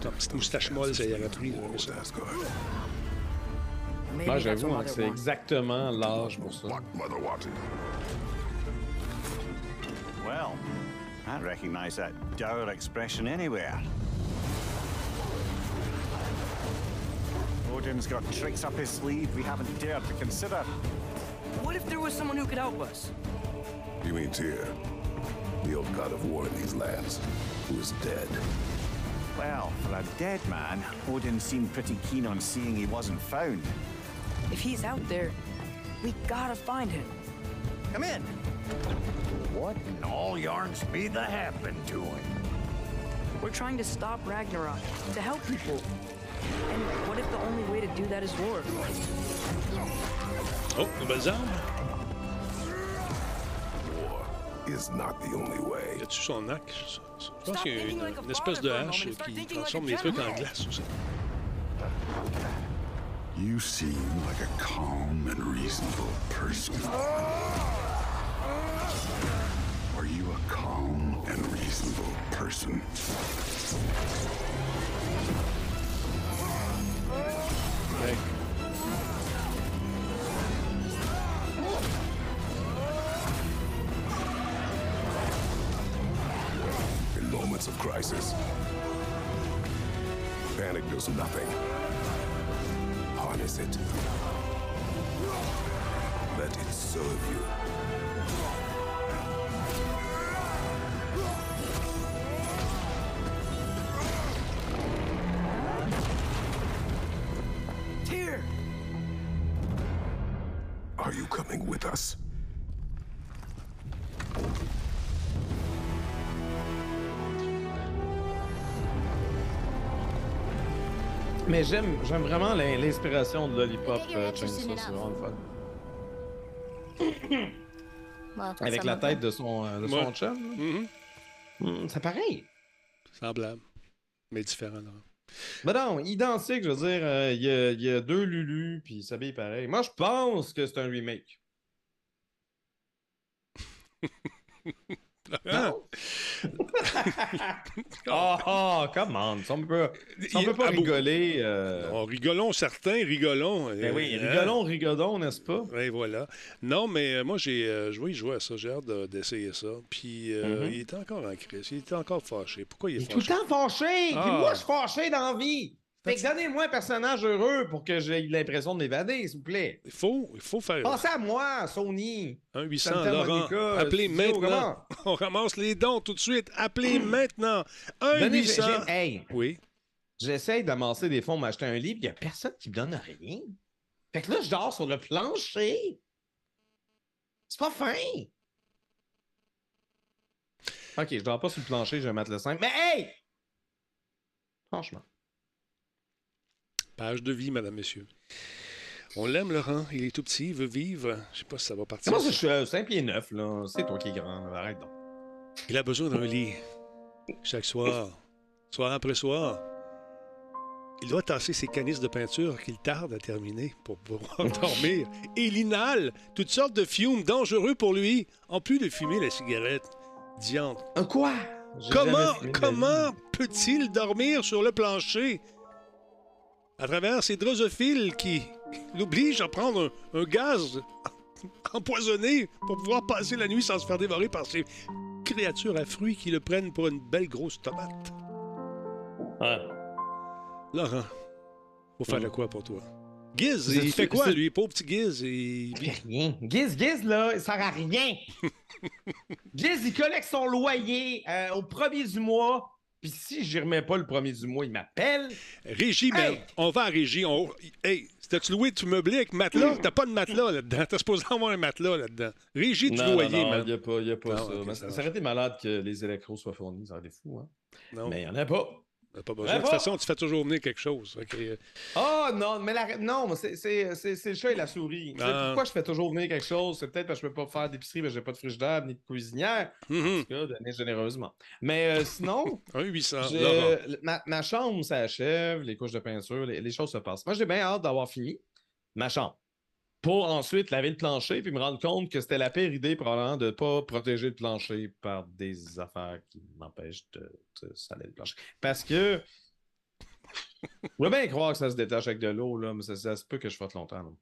Ta petite moustache molle, ça y aurait pris. j'aurais aimé ça. Maybe Moi, that's j'avoue what hein, Mother que c'est wants. exactement l'âge pour ça. What Mother wanted. Well, I recognize that dour expression anywhere. Odin's got tricks up his sleeve we haven't dared to consider. What if there was someone who could help us? You mean Tyr, the old god of war in these lands, who is dead. Well, for a dead man, Odin seemed pretty keen on seeing he wasn't found. If he's out there, we gotta find him. Come in. What in all yarns be the happened to him? We're trying to stop Ragnarok, to help people. And what if the only way to do that is war? Oh, nouvelles armes. War is not the only way. Y a-tu son arc? Je je pense qu'il y a une, une espèce de hache qui transforme les trucs en glace aussi. You seem like a calm and reasonable person. Are you a calm and reasonable person? Does nothing. Harness it. Let it serve you. Tyr! Are you coming with us? Mais j'aime j'aime vraiment l'in- l'inspiration de Lollipop euh, Chainsaw, c'est vraiment le fun. Avec la tête de son, euh, de son chum. Mhm. Hmm, c'est pareil. Semblable. Mais différent, là. Ben non, identique, je veux dire, euh, il y, a, il y a deux Lulu, puis il s'habille pareil. Moi, je pense que c'est un remake. Ah! Non? Ah, ah, come on, si on peut, si on Il- peut pas rigoler. euh, Oh, rigolons, certains, rigolons. Ben oui, Euh, rigolons, rigolons, n'est-ce pas? Oui, voilà. Non, mais euh, moi, j'ai, euh, je vais y jouer à ça. J'ai hâte de- d'essayer ça. Puis, euh, Mhm. il est encore en crise. Il est encore fâché. Pourquoi il est Il est tout le fâché? temps fâché. Puis Ah. moi, je suis fâché dans la vie. Fait que donnez-moi un personnage heureux pour que j'ai l'impression de m'évader, s'il vous plaît. Il faut, il faut faire Pensez à moi, Sony. 1 800 Santa Laurent. Monica, Appelez studio, maintenant. On ramasse les dons tout de suite. Appelez maintenant. 1 Donnez- 800. j'ai- Hey, Oui. j'essaye d'amasser des fonds, m'acheter un livre, il n'y a personne qui me donne rien. Fait que là, je dors sur le plancher. C'est pas fin. Ok, je dors pas sur le plancher, je vais mettre le 5. Mais hey! Franchement. Page de vie, madame, messieurs. On l'aime, Laurent. Il est tout petit, il veut vivre. Je sais pas si ça va partir. Moi, je suis euh, 5 pieds 9, là. C'est toi qui es grand. Arrête donc. Il a besoin d'un lit. Chaque soir, soir après soir. Il doit tasser ses canisses de peinture qu'il tarde à terminer pour pouvoir dormir. Et il inhale toutes sortes de fumes dangereux pour lui, en plus de fumer la cigarette. Diante. Un quoi? Comment, comment peut-il dormir sur le plancher? À travers ces drosophiles qui l'obligent à prendre un, un gaz empoisonné pour pouvoir passer la nuit sans se faire dévorer par ces créatures à fruits qui le prennent pour une belle grosse tomate. Laurent, faut faire de quoi pour toi? Giz, il fait quoi, lui? Pauvre petit Giz? Il... Rien. Giz, Giz, là, il sert à rien. Giz, il collecte son loyer euh, au premier du mois, Puis si j'y remets pas le premier du mois, il m'appelle. Régie, mais Hey! on va à régie. On... Hey, t'as-tu loué tu meublé avec matelas? T'as pas de matelas là-dedans. T'as supposé avoir un matelas là-dedans. Régie du loyer, non, man. il n'y a pas, y a pas ça. ça aurait été malade que les électros soient fournis, ça aurait été fou. Hein? Non, Mais il n'y en a pas. T'as pas besoin. Ben De toute façon, tu fais toujours venir quelque chose. Euh, Ah non, mais la... non, mais c'est- le chat et la souris. Ah. Pourquoi je fais toujours venir quelque chose? C'est peut-être parce que je ne peux pas faire d'épicerie, parce que j'ai pas de frigidaire ni de cuisinière. En mhm. tout cas, donner généreusement. Mais euh, sinon, Un 800. j'ai- Laurent. ma, ma chambre s'achève, les couches de peinture, les, les choses se passent. Moi, j'ai bien hâte d'avoir fini ma chambre. Pour ensuite laver le plancher puis me rendre compte que c'était la pire idée probablement de ne pas protéger le plancher par des affaires qui m'empêchent de, de saler le plancher. Parce que je bien croire que ça se détache avec de l'eau, là, mais ça, ça se peut que je fasse longtemps.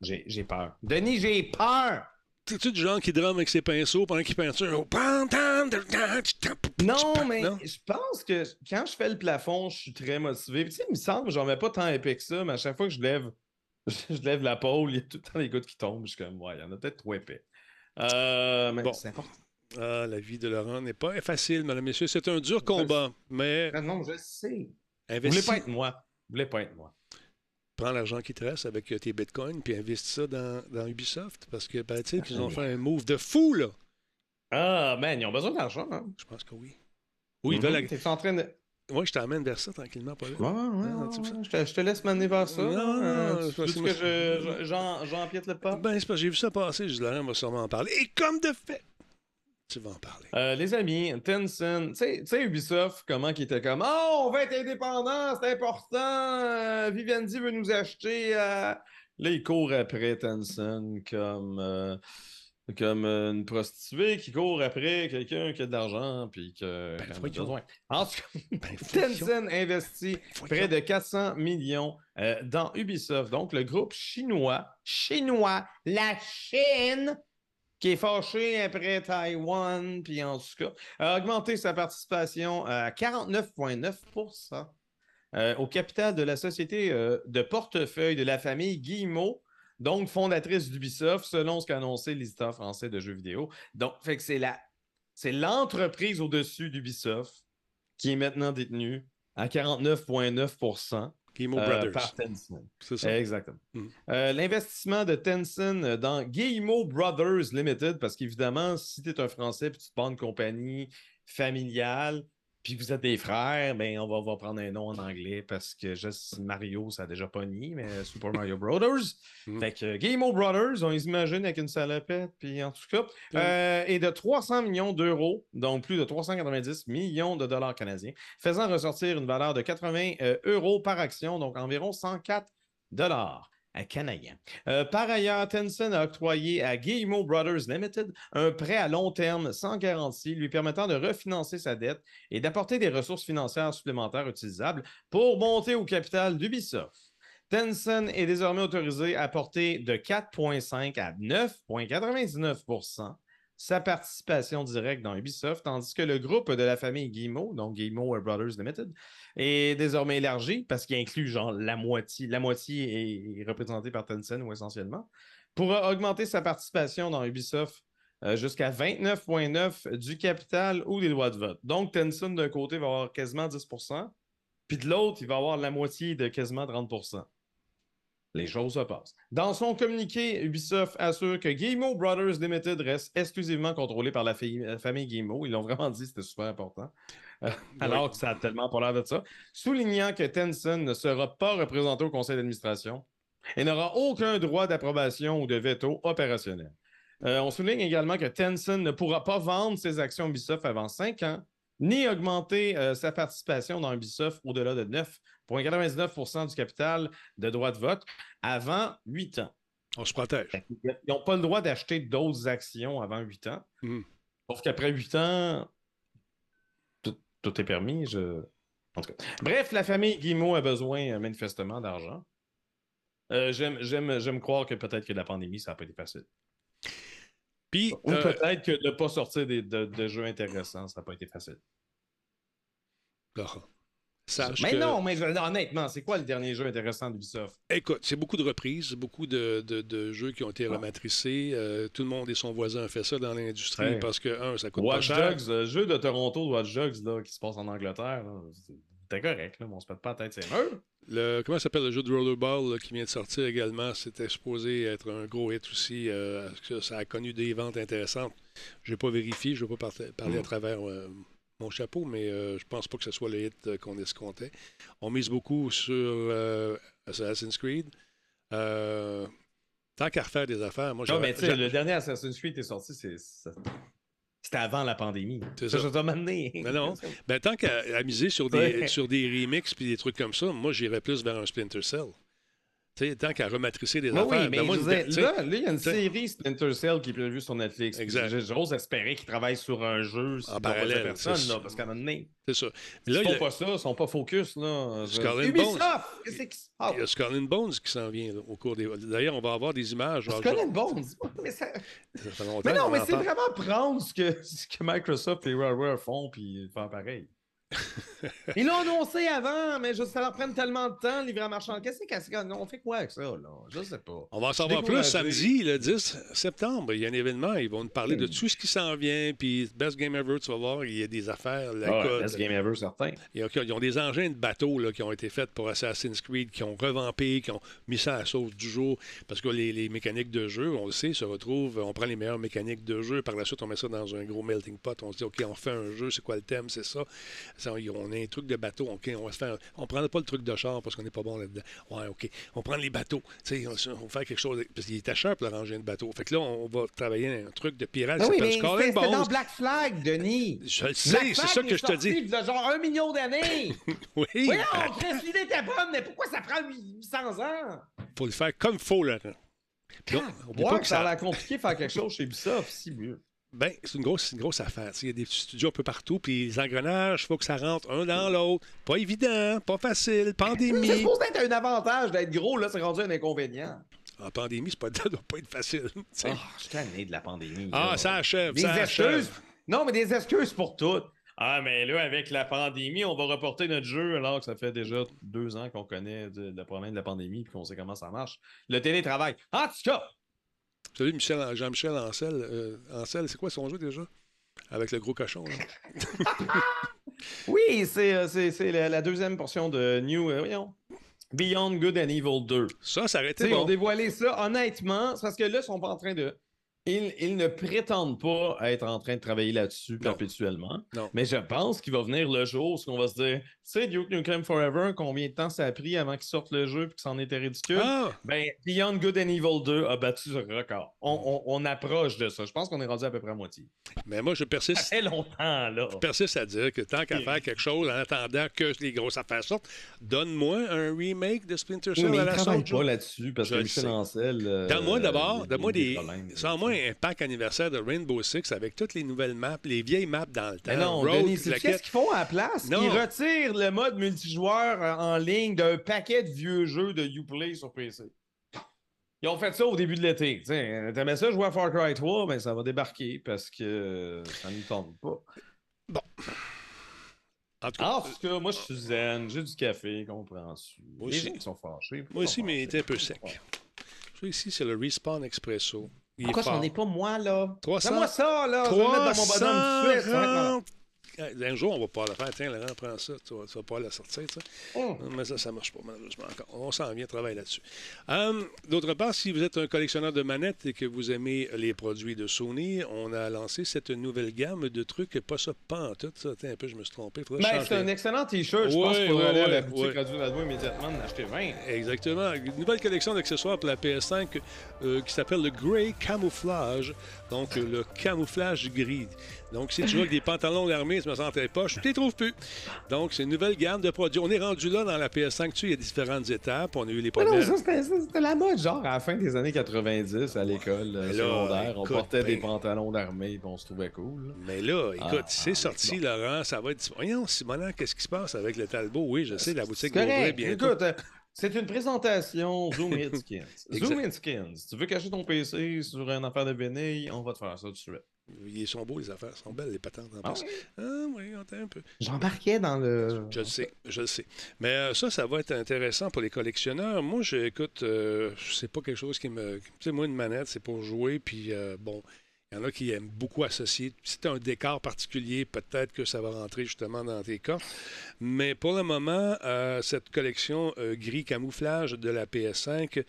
J'ai peur. Denis, j'ai peur! T'es-tu du genre qui drame avec ses pinceaux pendant qu'il peinture? Oh, Non, mais Non? je pense que quand je fais le plafond, je suis très motivé. Puis, tu sais, il me semble que j'en mets pas tant épais que ça, mais à chaque fois que je lève, je lève la pôle, il y a tout le temps des gouttes qui tombent. Je suis comme, ouais, il y en a peut-être trop épais. Euh, mais Bon. c'est important. Ah, la vie de Laurent n'est pas facile, mesdames et messieurs. C'est un dur combat, mais Ah Non, je sais. Vous voulez pas être moi. Vous voulez pas être moi. Prends l'argent qui te reste avec euh, tes bitcoins puis investis ça dans, dans Ubisoft parce que, ben, tu sais, ils ont fait un move de fou, là. Ah, man, ils ont besoin d'argent, hein? Je pense que oui. Oui, ils veulent. T'es en train de. Oui, je t'emmène vers ça tranquillement, pas là. Ouais, ouais, ouais, tu Je, te, je te laisse m'amener vers ça. Non, Euh, non, tu c'est parce veux que je, je- j'en- j'empiète le pas? Ben, c'est parce que j'ai vu ça passer. Je Laurent va sûrement en parler. Et comme de fait, tu vas en parler. Euh, les amis, Tencent, tu sais- tu Ubisoft, comment qui était comme Oh, on va être indépendant, c'est important, euh, Vivendi veut nous acheter. euh. Là, il court après Tencent comme, euh, comme euh, une prostituée qui court après quelqu'un qui a de l'argent puis que, Ben, en a voyons. besoin. En tout cas, Ben. Tencent investit près de 400 millions euh, dans Ubisoft. Donc, le groupe chinois, chinois, la Chine, qui est fâché après Taïwan, puis en tout cas, a augmenté sa participation à 49,9% euh, au capital de la société euh, de portefeuille de la famille Guillemot, donc fondatrice d'Ubisoft, selon ce qu'a annoncé l'éditeur français de jeux vidéo. Donc, fait que c'est la, c'est l'entreprise au-dessus d'Ubisoft qui est maintenant détenue à 49,9 Guillemot euh, Brothers. par Tencent. C'est ça. Exactement. Mhm. Euh, L'investissement de Tencent dans Guillemot Brothers Limited, parce qu'évidemment, si tu es un Français et tu te une compagnie familiale, puis vous êtes des frères, ben on va, on va prendre un nom en anglais parce que juste Mario, ça a déjà pas nié, mais Super Mario Brothers. Mhm. Fait que Guillemot Brothers, on les imagine avec une salopette, puis en tout cas, euh, et de 300 millions d'euros, donc plus de 390 millions de dollars canadiens, faisant ressortir une valeur de 80 euh, euros par action, donc environ 104 dollars à canadiens. Euh, par ailleurs, Tencent a octroyé à Guillemot Brothers Limited un prêt à long terme sans garantie lui permettant de refinancer sa dette et d'apporter des ressources financières supplémentaires utilisables pour monter au capital d'Ubisoft. Tencent est désormais autorisé à porter de 4,5 à 9,99 sa participation directe dans Ubisoft, tandis que le groupe de la famille Guillemot, donc Guillemot Brothers Limited, est désormais élargi parce qu'il inclut genre la moitié. La moitié est représentée par Tencent ou essentiellement, pour augmenter sa participation dans Ubisoft euh, jusqu'à 29,9% du capital ou des droits de vote. Donc Tencent d'un côté va avoir quasiment 10% puis de l'autre, il va avoir la moitié de quasiment 30 les choses se passent. Dans son communiqué, Ubisoft assure que Guillemot Brothers Limited reste exclusivement contrôlé par la, famille Guillemot. Ils l'ont vraiment dit, c'était super important. Euh, alors que ça a tellement pas l'air de ça. Soulignant que Tencent ne sera pas représenté au conseil d'administration et n'aura aucun droit d'approbation ou de veto opérationnel. Euh, on souligne également que Tencent ne pourra pas vendre ses actions Ubisoft avant 5 ans, ni augmenter euh, sa participation dans Ubisoft au-delà de 9,99% du capital de droits de vote avant 8 ans. On se protège. Ils n'ont pas le droit d'acheter d'autres actions avant 8 ans. Mhm. Sauf qu'après 8 ans, tout, tout est permis. Je... En tout cas. Bref, la famille Guillemot a besoin euh, manifestement d'argent. Euh, J'aime croire que peut-être que la pandémie, ça n'a pas été facile. Puis, Ou euh, peut-être que de ne pas sortir des- de, de jeux intéressants, ça n'a pas été facile. Laurent, sache Mais que- non, mais honnêtement, c'est quoi le dernier jeu intéressant d'Ubisoft? Écoute, c'est beaucoup de reprises, beaucoup de, de- de jeux qui ont été rematricés. Euh, tout le monde et son voisin ont fait ça dans l'industrie Ouais. parce que, un, ça coûte pas Watch cher. Dogs, euh, jeu de Toronto de Watch Dogs là, qui se passe en Angleterre, c'était correct, là, mais on se pète pas la tête, c'est. Le, comment s'appelle le jeu de Rollerball là, qui vient de sortir également? C'était supposé être un gros hit aussi. euh, que ça a connu des ventes intéressantes. Je n'ai pas vérifié, je ne vais pas par- parler à travers euh, mon chapeau, mais euh, je pense pas que ce soit le hit euh, qu'on escomptait. On mise beaucoup sur euh, Assassin's Creed. Euh, tant qu'à refaire des affaires, moi Non, mais tu sais, le dernier Assassin's Creed est sorti, c'est- c'était avant la pandémie. C'est ça. ça. T'ai amené. Non, non. Ben, tant qu'à miser sur des, Ouais. sur des remixes puis des trucs comme ça, moi, j'irais plus vers un Splinter Cell. Sais, tant qu'à rematricer des Mais affaires. oui, mais ben, moi, je veux dire, tu sais, là, il y a une série Splinter Cell qui est prévue sur Netflix. Exact. J'ose espérer qu'ils travaillent sur un jeu En parallèle, personne, là, parce qu'à un moment donné, C'est ça. ils Là, il font a- pas ça, ils sont pas focus. Là. Ubisoft! Bones. Qui il y a and Bones qui s'en vient là, au cours des. D'ailleurs, on va avoir des images. and Bones! Mais, ça- ça fait longtemps mais non, mais c'est vraiment prendre ce que, ce que Microsoft et Rareware font puis faire pareil. Ils l'ont annoncé avant, mais je, ça leur prend tellement de temps, livrer à marchand. Qu'est-ce qu'on fait quoi avec ça, là? Je sais pas. On va en savoir plus samedi, le 10 septembre. Il y a un événement. Ils vont nous parler de tout ce qui s'en vient. Puis, Best Game Ever, tu vas voir, il y a des affaires. La code. best game ever, certain. Ils ont, ils ont des engins de bateaux là, qui ont été faits pour Assassin's Creed, qui ont revampé, qui ont mis ça à la sauce du jour. Parce que les, les mécaniques de jeu, on le sait, se retrouvent. On prend les meilleures mécaniques de jeu. Par la suite, on met ça dans un gros melting pot. On se dit, OK, on fait un jeu. C'est quoi le thème? C'est ça. Ça, on a un truc de bateau. OK, on va se faire. On prendra pas le truc de char parce qu'on n'est pas bon là-dedans. Ouais, OK. On prend les bateaux. Tu sais, on, on va faire quelque chose. Parce qu'il était cher pour ranger de bateau. Fait que là, on va travailler un truc de pirate Ah qui oui, mais c'était dans. Black Flag, Denis. Je le sais, c'est ça que je te dis. il genre un million d'années. Oui. Voyons, Chris, l'idée était bonne, mais pourquoi ça prend 800 ans? faut le faire comme il faut. Puis on- oublie Ouais, pas que ça a l'air compliqué de faire quelque chose chez Ubisoft, si mieux. Ben, c'est une grosse, c'est une grosse affaire. Il y a des petits studios un peu partout, puis les engrenages, il faut que ça rentre un dans l'autre. Pas évident, pas facile, C'est pandémie. supposé être un avantage d'être gros, là, c'est rendu un inconvénient. En pandémie, c'est pas, ça doit pas être facile. Ah, je suis tanné de la pandémie. Ah, là. ça achève, Des ça achève. excuses. Non, mais des excuses pour tout. Ah, mais là, avec la pandémie, on va reporter notre jeu alors que ça fait déjà deux ans qu'on connaît le problème de la pandémie et qu'on sait comment ça marche. Le télétravail. En tout cas, Salut Michel, Jean-Michel Ancel. Euh, Ancel, c'est quoi son jeu déjà? Avec le gros cochon. là. oui, c'est euh, c'est- la, la deuxième portion de New. euh, voyons. Beyond Good and Evil 2. Ça, ça aurait été sais, Ils ont bon. dévoilé ça, honnêtement, c'est parce que là, ils sont pas en train de. Ils, ils ne prétendent pas être en train de travailler là-dessus perpétuellement. Non. Mais je pense qu'il va venir le jour où on va se dire Tu sais, Duke Nukem Forever, combien de temps ça a pris avant qu'ils sortent le jeu et que c'en était ridicule? Ah! Ben, Beyond Good and Evil 2 a battu ce record. On, on- on approche de ça. Je pense qu'on est rendu à peu près à moitié. Mais moi, je Ça persiste. fait longtemps, là. Je persiste à dire que tant qu'à faire quelque chose en attendant que les grosses affaires sortent, donne-moi un remake de Splinter Oui, Cell mais à la travaillent sauce. pas là-dessus parce Je que le Michel. Ancel. euh, Donne-moi d'abord, donne-moi des des. problèmes. Un pack anniversaire de Rainbow Six avec toutes les nouvelles maps, les vieilles maps dans le temps. Mais non, qu'est-ce qu'ils font à la place? Non. Ils retirent le mode multijoueur euh, en ligne d'un paquet de vieux jeux de Uplay sur PC. Ils ont fait ça au début de l'été. T'aimais ça jouer à Far Cry 3, ben ça va débarquer parce que euh, ça ne nous tente pas. En tout cas, En tout cas, moi je suis zen, j'ai du café, comprends-tu? Moi Les aussi. gens qui sont fâchés. moi aussi, mais il était un peu sec. Ça ici, c'est le Respawn Expresso. Pourquoi j'en ai pas moi là? 300. Donne-moi ça là! Je vais mettre dans mon bonhomme tout de suite. 340. Un jour, on va pouvoir le faire. Tiens, Laurent, prends ça. Tu vas, tu vas pouvoir la sortir. Oh. Mais ça, ça ne marche pas, malheureusement, encore. On s'en vient, travailler là-dessus. Hum, D'autre part, si vous êtes un collectionneur de manettes et que vous aimez les produits de Sony, on a lancé cette nouvelle gamme de trucs, pas ça, pas en tout. Ça. Attends un peu, je me suis trompé. Ben, c'est un excellent t-shirt. Je pense faudrait ouais, aller à la boutique ouais. Radio Lado immédiatement en acheter 20. Exactement. Une nouvelle collection d'accessoires pour la PS5 euh, qui s'appelle le Grey Camouflage. Donc, euh, le camouflage gris. Donc, si tu avec des pantalons d'armée, sens tes poches, tu les trouves plus. Donc, c'est une nouvelle gamme de produits. On est rendu là dans la PS5. Tu il y a différentes étapes. On a eu les non, premières. ça, c'était la mode, genre à la fin des années 90 à l'école euh, là, secondaire. on portait des ben- pantalons d'armée et on se trouvait cool. Mais là, écoute, Ah, c'est ah, sorti, bon. Laurent. Ça va être. Voyons, Simonin, qu'est-ce qui se passe avec le Talbot? Oui, je sais, la boutique correct. bientôt. Écoute, euh, c'est une présentation Zoom Skins. Zoom Skins. Tu veux cacher ton PC sur une affaire de vinyle, on va te faire ça tout de suite. Ils sont beaux, les affaires. Ils sont belles, les patentes, en Ah plus. oui? Ah oui, on un peu. J'embarquais dans le. Je le sais, je le sais. Mais euh, ça, ça va être intéressant pour les collectionneurs. Moi, j'écoute, euh, c'est pas quelque chose qui me. Tu sais, moi, une manette, c'est pour jouer, puis euh, bon. Il y en a qui aiment beaucoup associer. Si tu as un décor particulier, peut-être que ça va rentrer justement dans tes cas. Mais pour le moment, euh, cette collection euh, gris camouflage de la PS5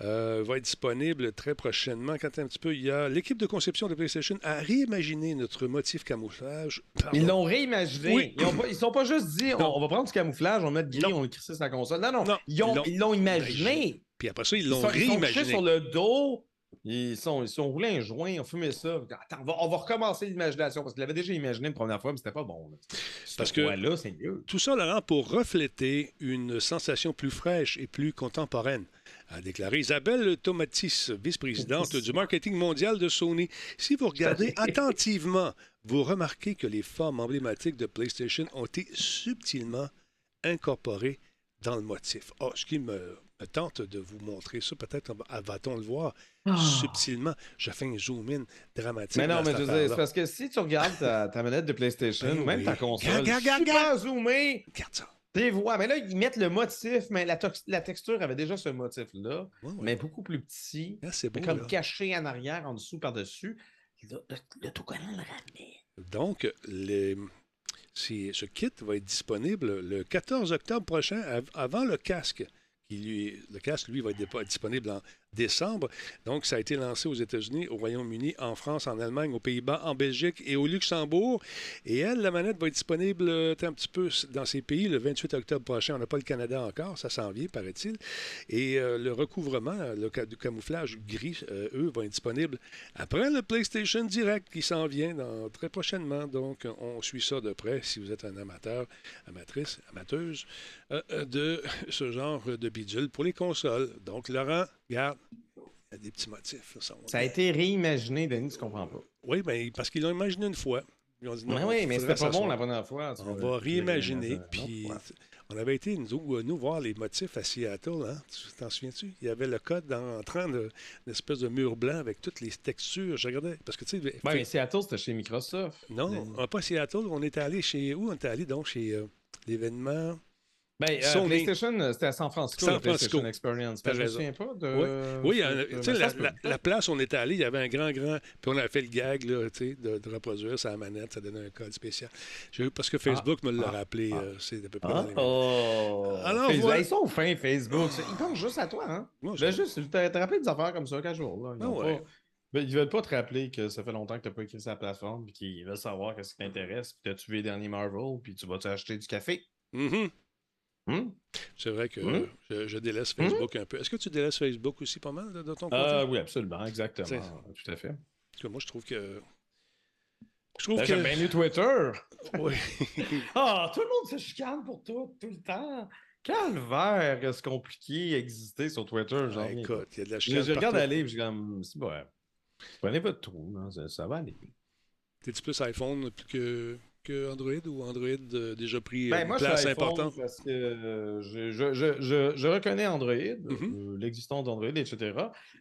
euh, va être disponible très prochainement. Quand un petit peu, il y a l'équipe de conception de PlayStation a réimaginé notre motif camouflage. Pardon. Ils l'ont réimaginé. Oui. Ils, ont pas- ils sont pas juste dit on, va prendre du camouflage, on va mettre gris, Non. on le crisse sur la console. Non, non. Non. Ils ont- Ils l'ont imaginé. Puis après ça, ils l'ont sont, ils sont réimaginé. sur le dos. Ils sont, ils sont roulés un joint, on fumait ça. Attends, on va, on va recommencer l'imagination parce qu'il l'avait déjà imaginé une première fois, mais c'était pas bon. là. Parce Ce que- là c'est mieux. Tout ça, Laurent, pour refléter une sensation plus fraîche et plus contemporaine, a déclaré Isabelle Tomatis, vice-présidente du marketing mondial de Sony. Si vous regardez attentivement, vous remarquez que les formes emblématiques de PlayStation ont été subtilement incorporées dans le motif. Oh, ce qui me tente de vous montrer ça, peut-être on va- va-t-on le voir subtilement. Je fais un zoom-in dramatique. Mais non, mais je veux dire, c'est parce que si tu regardes ta, ta manette de PlayStation, Ben ou même oui. ta console, Regarde, regarde, super regarde. ça. tu vois. Mais là, ils mettent le motif, mais la, texture avait déjà ce motif-là, Ouais, ouais. mais beaucoup plus petit, Ah, c'est beau, mais comme là. caché en arrière, en dessous, par-dessus. Le, le, le tout collant le ramenait. Donc, les- ce kit va être disponible le 14 octobre prochain, av- avant le casque. Qui lui, le casque, lui, va être disponible en décembre. Donc, ça a été lancé aux États-Unis, au Royaume-Uni, en France, en Allemagne, aux Pays-Bas, en Belgique et au Luxembourg. Et elle, la manette va être disponible euh, un petit peu dans ces pays le 28 octobre prochain. On n'a pas le Canada encore, ça s'en vient, paraît-il. Et euh, le recouvrement, le ca- du camouflage gris, euh, eux, vont être disponibles après le PlayStation Direct qui s'en vient très prochainement. Donc, on suit ça de près si vous êtes un amateur, amatrice, amateuse euh, euh, de ce genre de bidule pour les consoles. Donc, Laurent, regarde, il y a des petits motifs. ça, a été réimaginé, Denis, tu comprends pas. Oui, ben, parce qu'ils l'ont imaginé une fois. Ils ont dit non, Mais oui, mais c'était pas bon la première fois. On va réimaginer. Puis, ouais. on avait été, nous, nous, voir les motifs à Seattle. Hein? Tu t'en souviens-tu? Il y avait le code dans, en train de, une espèce de mur blanc avec toutes les textures. Je regardais. Parce que, tu sais, Ouais, mais Seattle, c'était chez Microsoft. non, on- pas Seattle. On était allé chez. Où? On était allé donc? Chez euh, l'événement. Ben, euh, Sony. PlayStation, euh, c'était à San Francisco, San la PlayStation Francisco. Experience. Je me raison. souviens pas de... Oui, oui de- tu la, place où on était allé, il y avait un grand, grand. Puis on a fait le gag, là, tu sais, de, de reproduire sa manette, ça donnait un code spécial. J'ai- Parce que Facebook me l'a ah, rappelé, ah. euh, c'est à peu près Ah, oh! Alors, Facebook- voilà. Ils sont fins, Facebook. Ils pensent juste à toi, hein? Ouais, Je vais juste te, te rappeler des affaires comme ça, qu'un jour. Là. Ils, Ah ouais. pas- Ben, ils veulent pas te rappeler que ça fait longtemps que tu n'as pas écrit la plateforme, puis qu'ils veulent savoir qu'est-ce qui t'intéresse, puis t'as-tu vu les derniers Marvel, puis tu vas-tu acheter du café? Hmm? C'est vrai que Hum? je, je délaisse Facebook un peu. Est-ce que tu délaisses Facebook aussi pas mal de, de ton côté? Euh, oui, absolument, exactement. Tout à fait. Parce que moi, je trouve que. Je trouve Ben, que. J'aime bien Twitter. Oui. Ah, tout le monde se chicane pour tout, tout le temps. Calvaire, est-ce compliqué exister sur Twitter? J'en Ah, écoute, il y a de la. Je, chicane je regarde aller, puis je suis comme, c'est bon. Prenez votre trou, ça, ça va aller. T'es-tu plus iPhone plus que, que Android ou Android euh, déjà pris euh, Ben, une moi, place importante? parce que euh, je, je, je, je, je reconnais Android, Mhm. euh, l'existence d'Android, etc.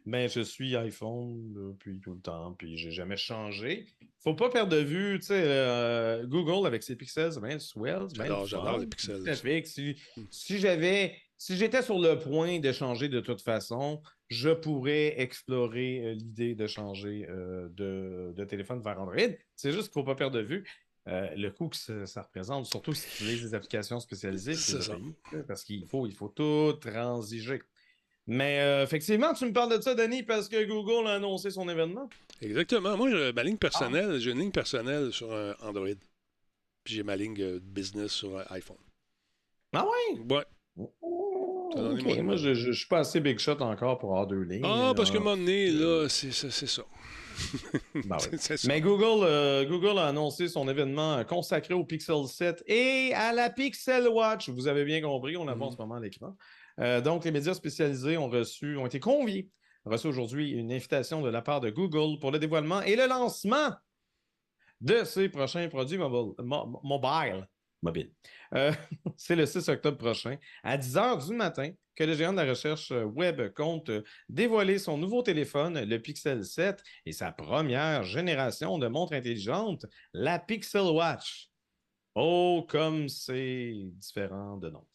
Mais je suis iPhone depuis tout le temps, puis j'ai jamais changé. Faut pas perdre de vue, tu sais, euh, Google avec ses pixels, c'est bien swell. c'est bien J'adore, les pixels. Si, Mm. si j'avais, si j'étais sur le point de changer de toute façon, je pourrais explorer euh, l'idée de changer euh, de, de téléphone vers Android. C'est juste qu'il ne faut pas perdre de vue euh, le coût que ça, ça représente, surtout si tu utilises des applications spécialisées, euh, parce qu'il faut, il faut tout transiger. Mais euh, effectivement, tu me parles de ça, Denis, parce que Google a annoncé son événement. Exactement. Moi, je- ma ligne Ah. personnelle, j'ai une ligne personnelle sur un Android. Puis j'ai ma ligne euh, business sur iPhone. Ah ouais? Ouais. Mon Moi, je ne suis pas assez big shot encore pour avoir deux lignes. Ah, parce là. moment donné, là, c'est ça. Ben oui. Mais Google, euh, Google a annoncé son événement consacré au Pixel 7 et à la Pixel Watch. Vous avez bien compris, on la voit en Mhm. ce moment à l'écran. Euh, donc, les médias spécialisés ont reçu, ont été conviés, ont reçu aujourd'hui une invitation de la part de Google pour le dévoilement et le lancement de ses prochains produits mobile. mo- mobile. Mobile. Euh, c'est le 6 octobre prochain, à 10 h du matin, que le géant de la recherche euh, web compte euh, dévoiler son nouveau téléphone, le Pixel 7, et sa première génération de montres intelligentes, la Pixel Watch. Oh, comme c'est différent de nom.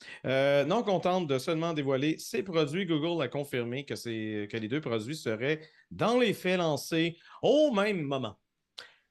Non contente de seulement dévoiler ses produits, Google a confirmé que les deux produits seraient dans les faits lancés au même moment.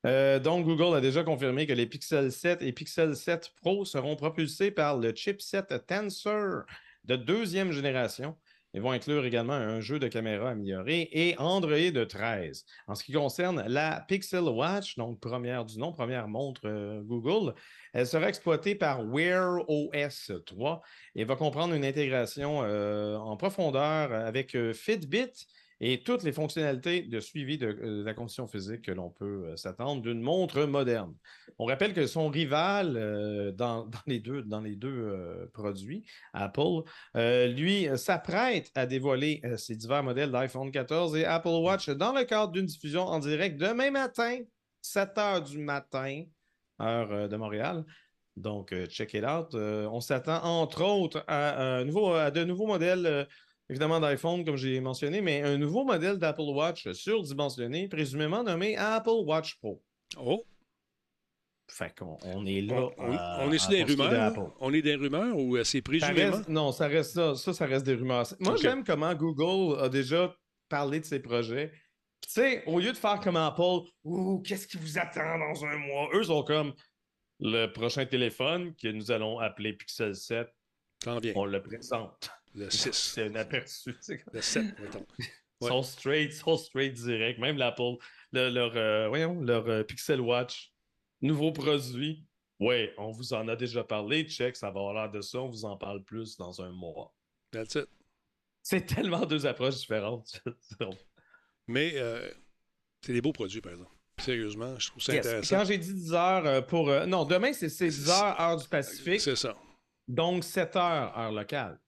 Euh, donc, Google a déjà confirmé que les Pixel 7 et Pixel 7 Pro seront propulsés par le chipset Tensor de deuxième génération. Ils vont inclure également un jeu de caméra amélioré et Android 13. En ce qui concerne la Pixel Watch, donc première du nom, première montre euh, Google, elle sera exploitée par Wear OS 3 et va comprendre une intégration euh, en profondeur avec Fitbit et toutes les fonctionnalités de suivi de, euh, la condition physique que l'on peut euh, s'attendre d'une montre moderne. On rappelle que son rival euh, dans, les deux, produits, Apple, lui, s'apprête à dévoiler ses divers modèles d'iPhone 14 et Apple Watch dans le cadre d'une diffusion en direct demain matin, 7 heures du matin, heure de Montréal. Donc, check it out. On s'attend entre autres à, de nouveaux modèles, évidemment d'iPhone, comme j'ai mentionné, mais un nouveau modèle d'Apple Watch surdimensionné, présumément nommé Apple Watch Pro. Oh! Fait qu'on on est là. On, à- on est sur des rumeurs? On est des rumeurs ou c'est présumément? reste- non, ça reste ça. Ça, ça reste des rumeurs. Moi, j'aime comment Google a déjà parlé de ses projets. Tu sais, au lieu de faire comme Apple, Ouh, qu'est-ce qui vous attend dans un mois? Eux sont comme le prochain téléphone que nous allons appeler Pixel 7. T'en viens. On le présente. Le 6. C'est un aperçu. Le 7, mettons. Sont straight, sont straight direct. Même l'Apple, le- leur, euh, voyons, leur euh, Pixel Watch, nouveau produit. Ouais, on vous en a déjà parlé. Check, ça va avoir l'air de ça. On vous en parle plus dans un mois. That's it. C'est tellement deux approches différentes. Mais euh, c'est des beaux produits, par exemple. Sérieusement, je trouve ça Yes. intéressant. Quand j'ai dit 10 heures pour. non, demain, c'est c'est 10 heures, heure du Pacifique. C'est ça. Donc 7 heures, heure locale.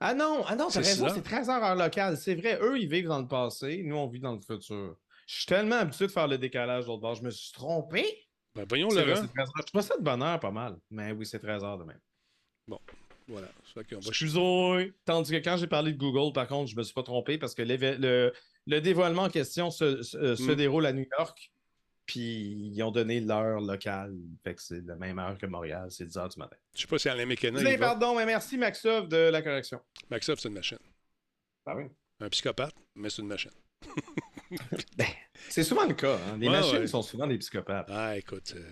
Ah non, ah non, t'as C'est raison, c'est 13 heures, heure locale. C'est vrai, eux, ils vivent dans le passé, nous, on vit dans le futur. Je suis tellement habitué de faire le décalage d'autre bord. Je me suis trompé. Ben, voyons, C'est vrai, Laurent. c'est 13 heures. Je trouve ça de bonne heure pas mal. Mais oui, c'est 13 heures demain. Bon, voilà. Qu'on va- Excusez-moi. Tandis que quand j'ai parlé de Google, par contre, je me suis pas trompé parce que le, le dévoilement en question se, se- euh, se Mm. déroule à New York. Puis ils ont donné l'heure locale. Fait que c'est la même heure que Montréal. C'est 10 heures du matin. Je sais pas si Alain Mécana, va. pardon, mais merci Maxov de la correction. Maxov, c'est une machine. Ah oui. Un psychopathe, mais c'est une machine. C'est souvent le cas. hein. Les Ouais, machines ouais. sont souvent des psychopathes. Ah, écoute. euh,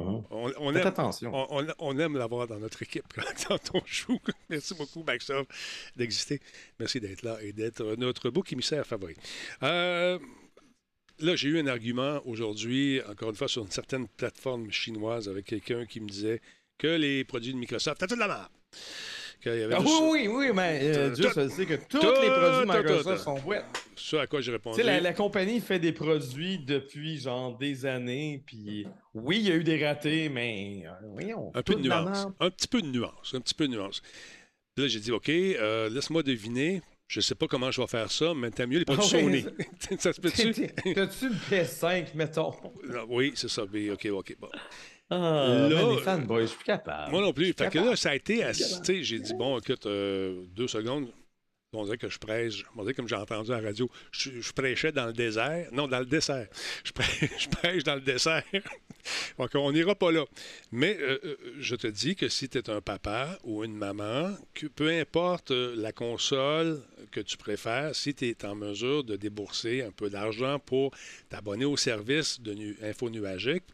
Mhm. on, aime, attention. On, aime l'avoir dans notre équipe quand on joue. Merci beaucoup, Maxov, d'exister. Merci d'être là et d'être notre bouc émissaire favori. Euh, là, j'ai eu un argument aujourd'hui, encore une fois, sur une certaine plateforme chinoise avec quelqu'un qui me disait que les produits de Microsoft, t'as tout de la merde. Qu'il y avait Ah oui, oui, oui, mais euh, Dieu seul sait que tous les produits tout- Microsoft sont wet. Ce à quoi j'ai Tu répondu. sais, la, la compagnie fait des produits depuis genre des années, puis oui, il y a eu des ratés, mais euh, voyons. Un peu de toute nuance. Un petit peu de nuance. Un petit peu de nuance. Puis là, j'ai dit, OK, euh, laisse-moi deviner. Je sais pas comment je vais faire ça, mais t'as mieux les produits Ah oui, Sony. ça se peut-tu? T'as-tu une PS5, mettons? Non, oui, c'est ça. mais OK, OK. Bon. Ah, Là, les fanboys, je suis plus capable. Moi non plus. Fait que là, ça a été assez. tu sais, J'ai dit, bon, écoute, euh, deux secondes. On dirait que je prêche. On dirait comme j'ai entendu à la radio. Je, prêchais dans le désert. Non, dans le dessert. Je prêche, je prêche dans le dessert. Donc, on n'ira pas là. Mais euh, euh, je te dis que si tu es un papa ou une maman, que peu importe euh, la console que tu préfères, si tu es en mesure de débourser un peu d'argent pour t'abonner au service de nu- Info Nuagique,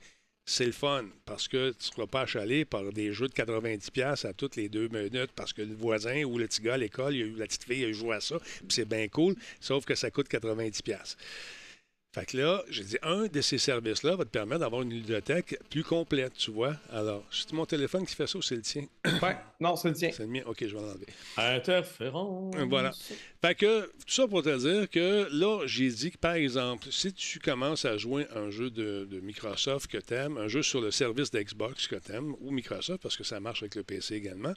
c'est le fun parce que tu ne seras pas achalé par des jeux de 90$ à toutes les deux minutes parce que le voisin ou le petit gars à l'école, la petite fille, il a joué à ça, puis c'est bien cool, sauf que ça coûte 90$. Fait que là, j'ai dit, un de ces services-là va te permettre d'avoir une bibliothèque plus complète, tu vois. Alors, c'est mon téléphone qui fait ça ou c'est le tien? Ouais, non, c'est le tien. C'est le mien? OK, je vais l'enlever. Interférence. Voilà. Fait que, tout ça pour te dire que là, j'ai dit que, par exemple, si tu commences à jouer un jeu de, de Microsoft que tu aimes, un jeu sur le service d'Xbox que tu aimes, ou Microsoft, parce que ça marche avec le PC également,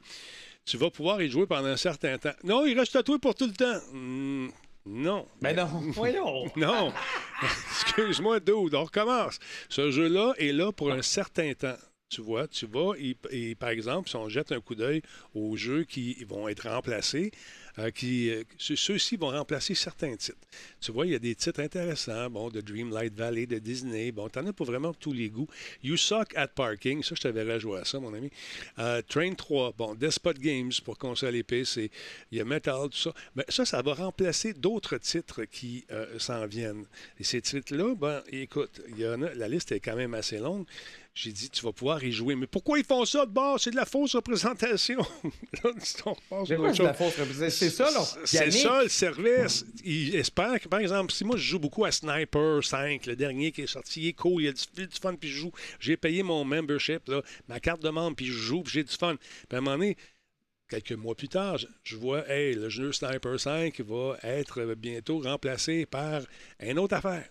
tu vas pouvoir y jouer pendant un certain temps. Non, il reste à toi pour tout le temps. Hmm, non. Mais non, voyons. Non. Excuse-moi, dude, on recommence. Ce jeu-là est là pour un certain temps. Tu vois, tu vas, et, par exemple, si on jette un coup d'œil aux jeux qui vont être remplacés, euh, euh, ceux- ceux-ci vont remplacer certains titres. Tu vois, il y a des titres intéressants, bon, de Dreamlight Valley, de Disney, bon, t'en as pour vraiment tous les goûts. You Suck at Parking, ça, je t'avais rejoué à ça, mon ami. Euh, Train 3, bon, Despot Games pour console et PC, il y a Metal, tout ça. Mais ça, ça va remplacer d'autres titres qui s'en viennent. Et ces titres-là, ben, écoute, il y en a, la liste est quand même assez longue. J'ai dit, tu vas pouvoir y jouer. Mais pourquoi ils font ça de bord? C'est de la fausse représentation. C'est ça, là. C'est ça le service. Il espère que, par exemple, si moi je joue beaucoup à Sniper 5, le dernier qui est sorti, il est cool, il y a du, du fun, puis je joue. J'ai payé mon membership, là, ma carte de membre, puis je joue, puis j'ai du fun. Puis à un moment donné, quelques mois plus tard, je, je vois, hey, le jeu Sniper 5 va être bientôt remplacé par une autre affaire.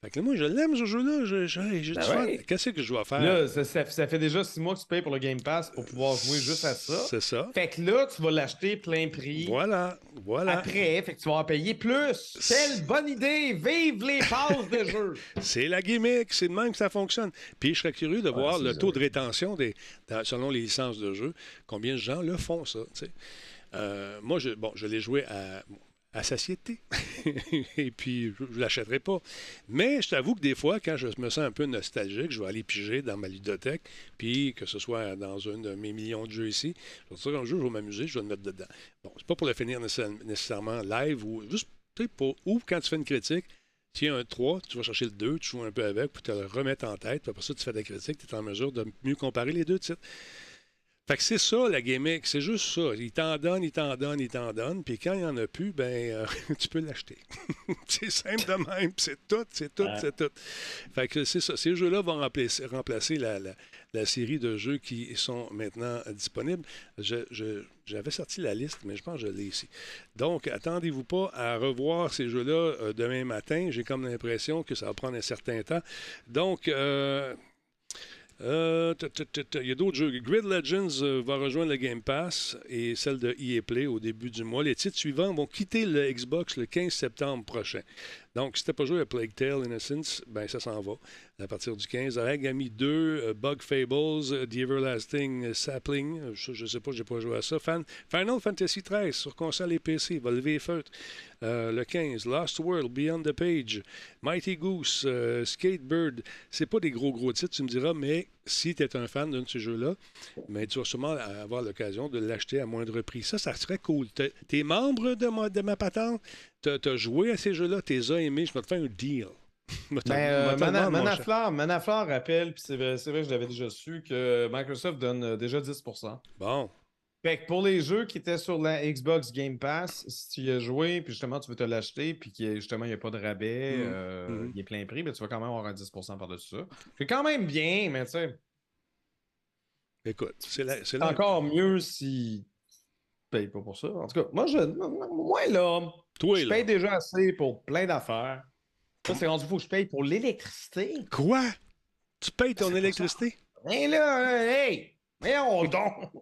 Fait que là, moi, je l'aime, ce jeu-là. Je- Ben ouais. Qu'est-ce que je dois faire? Là, ça, ça- ça fait déjà six mois que tu payes pour le Game Pass pour pouvoir jouer juste à ça. C'est ça. Fait que là, tu vas l'acheter plein prix. Voilà, voilà. Après, fait que tu vas en payer plus. Quelle bonne idée! Vive les passes de jeu! C'est la gimmick, c'est de même que ça fonctionne. Puis je serais curieux de voir le ça. taux de rétention des, dans- selon les licences de jeu. Combien de gens le font, ça? tu sais? Euh, moi, je, bon, je l'ai joué à, à satiété. Et puis, je ne l'achèterai pas. Mais je t'avoue que des fois, quand je me sens un peu nostalgique, je vais aller piger dans ma ludothèque, puis que ce soit dans un de mes millions de jeux ici, je vais un jeu, je vais m'amuser, je vais le mettre dedans. Bon, c'est pas pour le finir nécessaire- nécessairement live ou juste, pour, ou quand tu fais une critique, tu as un 3, tu vas chercher le 2, tu joues un peu avec, puis tu le remettre en tête, puis après ça, tu fais ta critique, tu es en mesure de mieux comparer les deux titres. Fait que c'est ça, la gimmick, c'est juste ça. Il t'en donne, il t'en donne, il t'en donne, puis quand il n'y en a plus, ben, euh, tu peux l'acheter. c'est simple de même, c'est tout, c'est tout, c'est tout. Fait que c'est ça. Ces jeux-là vont remplacer, remplacer la, la- la série de jeux qui sont maintenant disponibles. Je- je- J'avais sorti la liste, mais je pense que je l'ai ici. Donc, attendez-vous pas à revoir ces jeux-là euh, demain matin. J'ai comme l'impression que ça va prendre un certain temps. Donc, euh, euh, Il y a d'autres jeux. Grid Legends euh, va rejoindre le Game Pass et celle de EA Play au début du mois. Les titres suivants vont quitter le Xbox le 15 septembre prochain. Donc, si tu pas joué à Plague Tale Innocence, ben ça s'en va à partir du 15. Agami 2, euh, Bug Fables, euh, The Everlasting Sapling, euh, je, sais pas, j'ai pas joué à ça. Final Fantasy 13 sur console et PC, va lever les feutres. Euh, le 15, Lost World, Beyond the Page, Mighty Goose, euh, Skatebird. C'est pas des gros gros titres, tu me diras, mais si tu es un fan d'un de ces jeux-là, mais tu vas sûrement avoir l'occasion de l'acheter à moindre prix. Ça, ça serait cool. T'es- T'es membre de ma, de ma patente, t'as as joué à ces jeux-là, t'es as aimés, je vais te faire un deal. Ben, euh, Mana-. Manaflore, Manaflore rappelle, puis c'est vrai, vrai que je l'avais déjà su, que Microsoft donne euh, déjà 10%. Bon. Fait que pour les jeux qui étaient sur la Xbox Game Pass, si tu y as joué, puis justement tu veux te l'acheter, puis qu'il justement il n'y a pas de rabais, Mm. euh, Mhm. il est plein prix, ben, tu vas quand même avoir un 10% par-dessus ça. C'est quand même bien, mais tu sais, Écoute, c'est la- c'est la- encore mieux si tu payes pas pour ça. En tout cas, moi, je, moi là, Toi, je là. paye déjà assez pour plein d'affaires. Ça, c'est rendu, faut que je paye pour l'électricité. Quoi? Tu payes ton électricité? Hey là, hey! Voyons donc!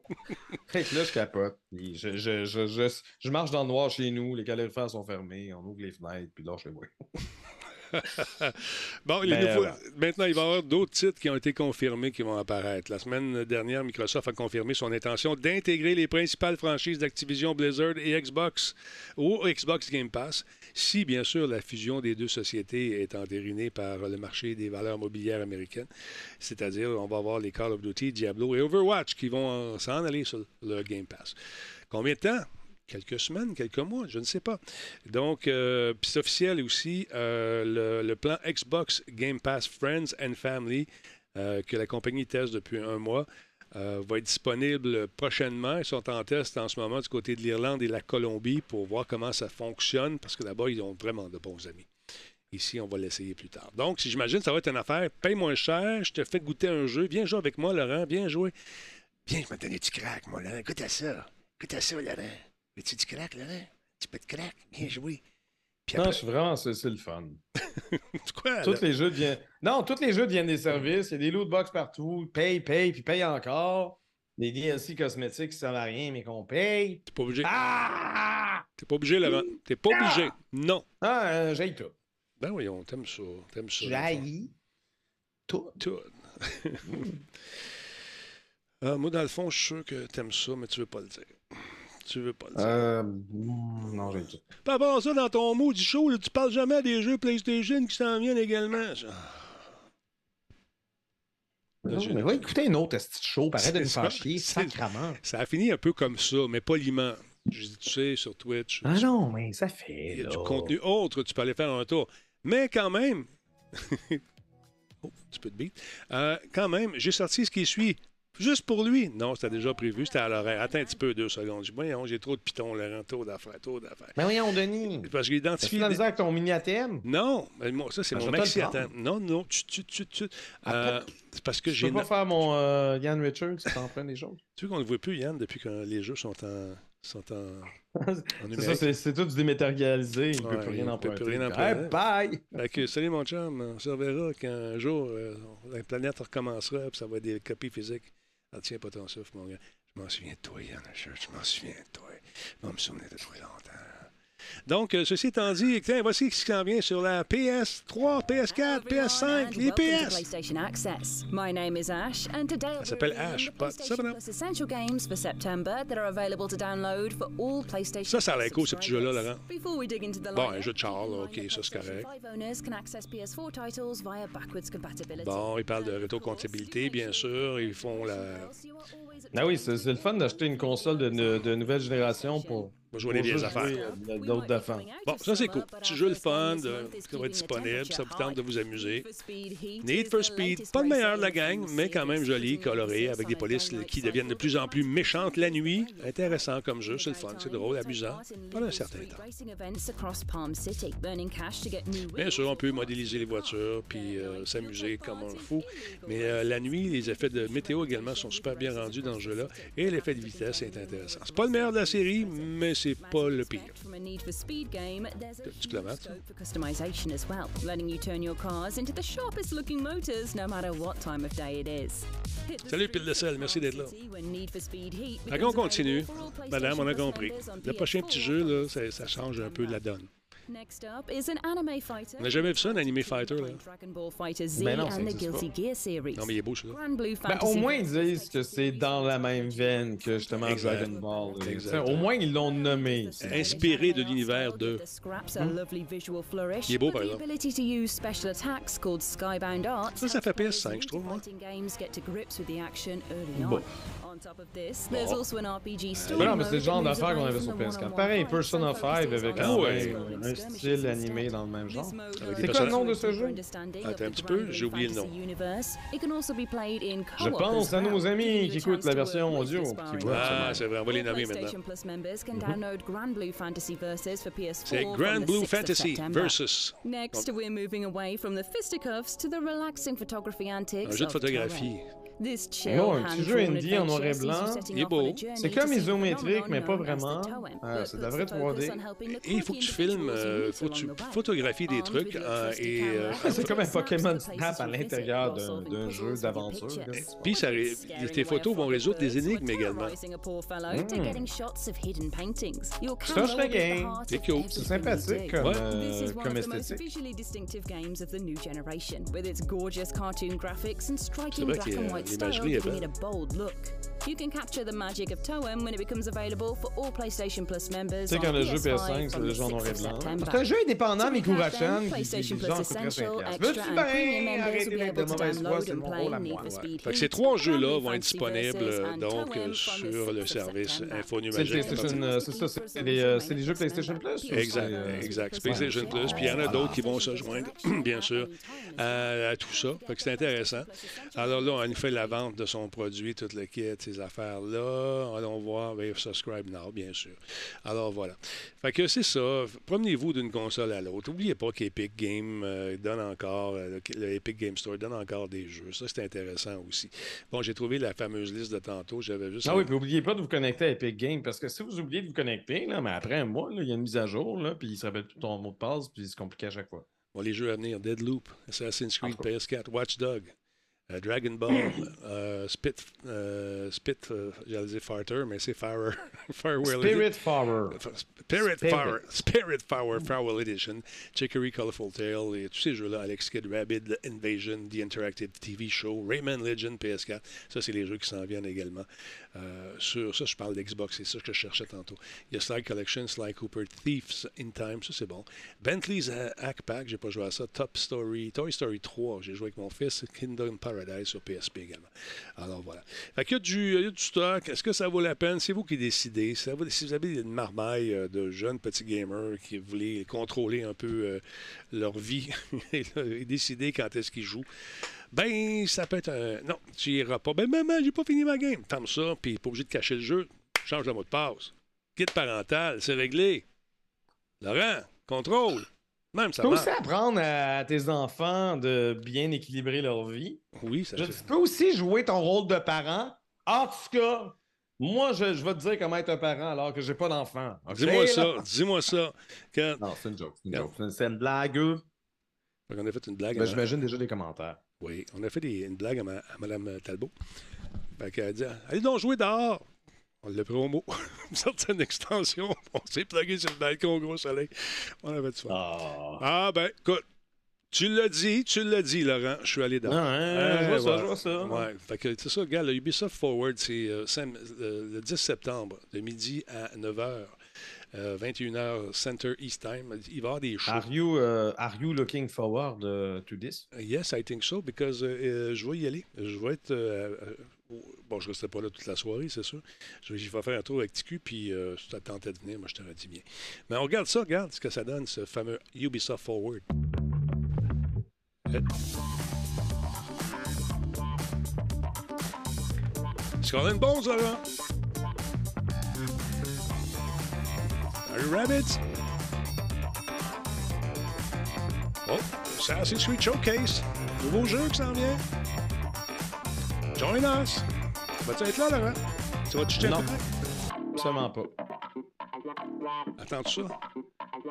fait que là, je capote. Puis Je, je, je, je, je marche dans le noir chez nous, les calorifères sont fermés, on ouvre les fenêtres, puis là, je les vois. Bon, les Ben, nouveaux- voilà. maintenant, il va y avoir d'autres titres qui ont été confirmés qui vont apparaître. La semaine dernière, Microsoft a confirmé son intention d'intégrer les principales franchises d'Activision Blizzard et Xbox au Xbox Game Pass, si bien sûr la fusion des deux sociétés est entérinée par le marché des valeurs mobilières américaines. C'est-à-dire, on va avoir les Call of Duty, Diablo et Overwatch qui vont s'en aller sur le Game Pass. Combien de temps? quelques semaines, quelques mois, je ne sais pas. Donc, euh, c'est officiel aussi, euh, le, le plan Xbox Game Pass Friends and Family, euh, que la compagnie teste depuis un mois, euh, va être disponible prochainement. Ils sont en test en ce moment du côté de l'Irlande et la Colombie pour voir comment ça fonctionne, parce que là-bas, ils ont vraiment de bons amis. Ici, on va l'essayer plus tard. Donc, si j'imagine, ça va être une affaire, paye moins cher, je te fais goûter un jeu, viens jouer avec moi, Laurent, viens jouer. Viens, je te donner du crack, moi, Laurent. Goûte à ça. Goûte à ça, Laurent. Veux-tu du crack, Laurent? Un petit peu de crack? Viens jouer. Puis Non, après- je suis vraiment, c'est c'est le fun. C'est quoi, Tous les jeux deviennent. Non, tous les jeux deviennent des services. Il y a des loot box partout. Paye, paye, puis paye encore. Des DLC cosmétiques qui servent à rien, mais qu'on paye. T'es pas obligé. Ah! T'es pas obligé, Laurent. T'es pas obligé. Non. Ah, euh, j'aille tout. Ben voyons, t'aimes ça. T'aimes ça. J'haïs tout. Tout. Ah, moi, dans le fond, je suis sûr que t'aimes ça, mais tu veux pas le dire. Tu veux pas le dire. Euh, mm, non, j'ai dit. Par rapport à ça, dans ton mot du show, là, tu parles jamais des jeux PlayStation qui s'en viennent également. Là, Non, mais va écouter un autre de show, arrête de nous ça, faire chier, sacrament. Ça a fini un peu comme ça, mais poliment. Je dis, tu sais, sur Twitch, Ah non, mais ça fait. il y a là. du contenu autre, tu peux aller faire un tour. Mais quand même, oh, petit peu de beat. Euh, quand même, j'ai sorti ce qui suit. Juste pour lui? Non, c'était déjà prévu, c'était à l'horaire. Attends un petit peu, deux secondes. Je dis, j'ai trop de pitons, Laurent, trop d'affaires, trop d'affaires. Mais voyons, Denis. Parce T'as identifié. fait la misère avec ton mini ATM? Non, mais moi, ça, c'est Ben, mon je maxi. Attends. Non, non, tu, tu, tu, tu. Euh, c'est parce que Je j'ai. peux pas faire mon euh, Yann Richards qui t'en prend des choses. Tu veux qu'on ne le voit plus, Yann, depuis que les jeux sont en. Sont en, en C'est ça, c'est- c'est tout du dématérialisé. Il Ouais, peut plus il rien peut emprunter. plus rien Hey, emprunter. bye! Fait que, salut mon chum, on se reverra qu'un jour euh, la planète recommencera puis ça va être des copies physiques. Ah, tiens pas ton souffle, mon gars. Je m'en souviens de toi, Yann je m'en souviens de toi. Je vais me souvenir de toi longtemps. Donc, euh, ceci étant dit, tiens, voici ce qui s'en vient sur la PS3, PS4, PS5, les PS. My name is Ash, and today s'appelle Ash. Plus Essential Games for September that are available to download for all PlayStation Ça, ça a l'air cool, ce petit jeu-là, Laurent. Bon, un jeu de char, là, ok, ça, c'est correct. 5 owners can access PS4 titles via backwards compatibility. Bon, ils parlent de rétrocompatibilité, bien sûr. Ils font la. Ah oui, c'est le fun d'acheter une console de- de nouvelle génération pour, Pour jouer les vieilles juste affaires. euh, d'autres d'affaires. Bon, ça c'est cool. Petit jeu le fun, de- qui va être disponible, ça vous tente de vous amuser. Need for Speed, pas le meilleur de la gang, mais quand même joli, coloré, avec des polices qui deviennent de plus en plus méchantes la nuit. Intéressant comme jeu, c'est le fun, c'est drôle, amusant, pendant un certain temps. Bien sûr, on peut modéliser les voitures puis euh, s'amuser comme on le faut. Mais euh, la nuit, les effets de météo également sont super bien rendus dans ce jeu-là. Et l'effet de vitesse est intéressant. C'est pas le meilleur de la série, mais c'est pas le pire. Hit the Salut, pile de sel, merci d'être là. Fait becomes continue. Madame, on a compris. On Le prochain PS4, petit jeu, là, ça, ça change un peu la donne. Next up is an anime fighter. On n'a jamais vu ça, un animé fighter, là. Dragon Ball Fighter Z Ben non, ça and the Guilty pas. Gear series. Non, mais il est beau, celui-là. Grand Blue Ben, Fantasy au moins, ils disent que c'est dans la même veine que justement Exact. Dragon Ball. Exact. Au moins, ils l'ont nommé. Inspiré de l'univers de. Flourish. Il est beau, par the exemple. ability to use special attacks called Skybound Arts. Ça, ça fait PS5, je trouve, on. Bon. On top of this, there's also an RPG story Ben non, mais c'est le genre d'affaires qu'on avait sur the PS4. one-on-one Pareil, fights Persona and 5 focuses avec quand ouais. même un style animé dans le même genre. C'est quoi le nom de ce jeu? Attends un petit peu, j'ai oublié le nom. Je pense à nos amis qui écoutent la version audio. qui voient Ah, ça. c'est vrai, on va les nommer maintenant. PlayStation Plus members can download Grand Blue Fantasy Versus for PS4 C'est from Grand Blue 6th of Fantasy versus. Next, we're moving away from the fisticuffs to the relaxing photography antics. Un jeu de of photographie. Non, un petit jeu indie en noir et blanc. Il est beau. C'est comme isométrique, mais pas vraiment. Ah, but c'est de la vraie the focus 3D. on helping the Et il faut que tu filmes, euh, faut que tu photographies des trucs euh, et euh, camera, C'est comme un Pokémon Snap à l'intérieur d'un jeu d'aventure. puis ça, tes photos a vont résoudre des énigmes également. Mm. at the regagne. heart C'est cool. C'est sympathique comme, Ouais. This euh, is one comme of the most esthétique. visually distinctive games of the new generation, with its gorgeous cartoon graphics and striking vrai qu'il l'imagerie est belle. a bold look. You can capture the magic of Toem when it becomes available for all PlayStation Plus members. Tu sais, on quand le jeu PS5 PS5, c'est le en noir 6th et blanc. September. C'est un jeu indépendant, mais then, qui Plus genre coûterait 5 Essential, piastres. Extra Veux-tu bien arrêter de mauvaise foi, c'est mon rôle à moi. Fait que ces trois jeux-là vont être disponibles euh, donc euh, sur 6th le service. Info C'est Numagique. PlayStation, euh, c'est ça, c'est les, c'est jeux PlayStation Plus? Exact, c'est, exact. C'est PlayStation Plus, puis il y en a d'autres qui vont se joindre, bien sûr, à, tout ça. Fait que c'est intéressant. Alors là, on nous fait la vente de son produit, tout le kit, ces affaires-là. Allons voir, ben, subscribe now, bien sûr. Alors voilà. Fait que c'est ça. Promenez-vous d'une console à l'autre. N'oubliez pas qu'Epic Game euh, donne encore, euh, le, le Epic Game Store donne encore des jeux. Ça, c'est intéressant aussi. Bon, j'ai trouvé la fameuse liste de tantôt. J'avais juste. Ah oui, puis n'oubliez pas de vous connecter à Epic Games, parce que si vous oubliez de vous connecter, là, mais après un mois, il y a une mise à jour, là, puis il se rappelle plus ton mot de passe, puis c'est compliqué à chaque fois. Bon, les jeux à venir, Deadloop, Assassin's Creed, PS4, Watch Dog, Dragon Ball, euh, Spit, euh, Spit euh, j'allais dire Farter, mais c'est. Farewell Spirit. Spirit. Power, Spirit Power, Farewell Edition, Chicory Colorful Tale, et tous ces jeux-là, Alex Kidd Rabbit, Invasion, The Interactive TV Show, Rayman Legend, PS4, ça c'est les jeux qui s'en viennent également. Euh, sur ça, je parle d'Xbox, c'est ça que je cherchais tantôt. Il y a Sly Collection, Sly Cooper, Thieves in Time, ça c'est bon. Bentley's Ha- Hack Pack, j'ai pas joué à ça. Top Story, Toy Story 3, j'ai joué avec mon fils. Kingdom Paradise sur PSP également. Alors voilà. Fait qu'il y du, stock. Est-ce que ça vaut la peine? C'est vous qui décidez. Si vous avez une marmaille euh, de jeunes petits gamers qui voulaient contrôler un peu euh, leur vie et décider quand est-ce qu'ils jouent, ben, ça peut être un. Non, tu iras pas. Ben, maman, j'ai pas fini ma game. Ferme ça, puis pas obligé de cacher le jeu. Change le mot de passe. Guide parental, c'est réglé. Laurent, contrôle. Même ça Tu peux marche. aussi apprendre à tes enfants de bien équilibrer leur vie. Oui, ça Je- tu peux aussi jouer ton rôle de parent. En tout cas, moi, je, je vais te dire comment être un parent alors que j'ai pas d'enfant. Dis-moi ça, dis-moi ça. Non, c'est une joke. C'est une, blague. On a fait une blague. Ben, à- J'imagine déjà des commentaires. Oui, on a fait des- une blague à, ma- à Mme Talbot. Fait qu'elle a dit Allez donc jouer dehors. On l'a pris au mot. Une certaine extension. On s'est plugué sur le balcon au gros soleil. On avait du fun. Ah. Ah, ben, écoute. Tu l'as dit, tu l'as dit, Laurent. Je suis allé dehors. Ah, hein, je vois ça, je vois ça. Ouais, fait que c'est ça, regarde, le Ubisoft Forward, c'est euh, euh, le 10 septembre, de midi à 9h, 21h Center East Time. Il va y avoir des shows. Are you, uh, are you looking forward uh, to this? Yes, I think so, because euh, euh, je vais y aller. Je vais être. euh, euh, bon, je ne resterai pas là toute la soirée, c'est sûr. Je vais, faire un tour avec TQ, puis euh, si tu tentais de venir, moi, je t'aurais dit bien. Mais on regarde ça, regarde ce que ça donne, ce fameux Ubisoft Forward. Euh. Est-ce qu'on a une bonne? Rabbits? Oh, Assassin's Creed Showcase. Nouveau jeu qui s'en vient. Join us. Vas-tu être là, Laurent? Tu vas toucher Non. Internet? Absolument pas. Attends ça?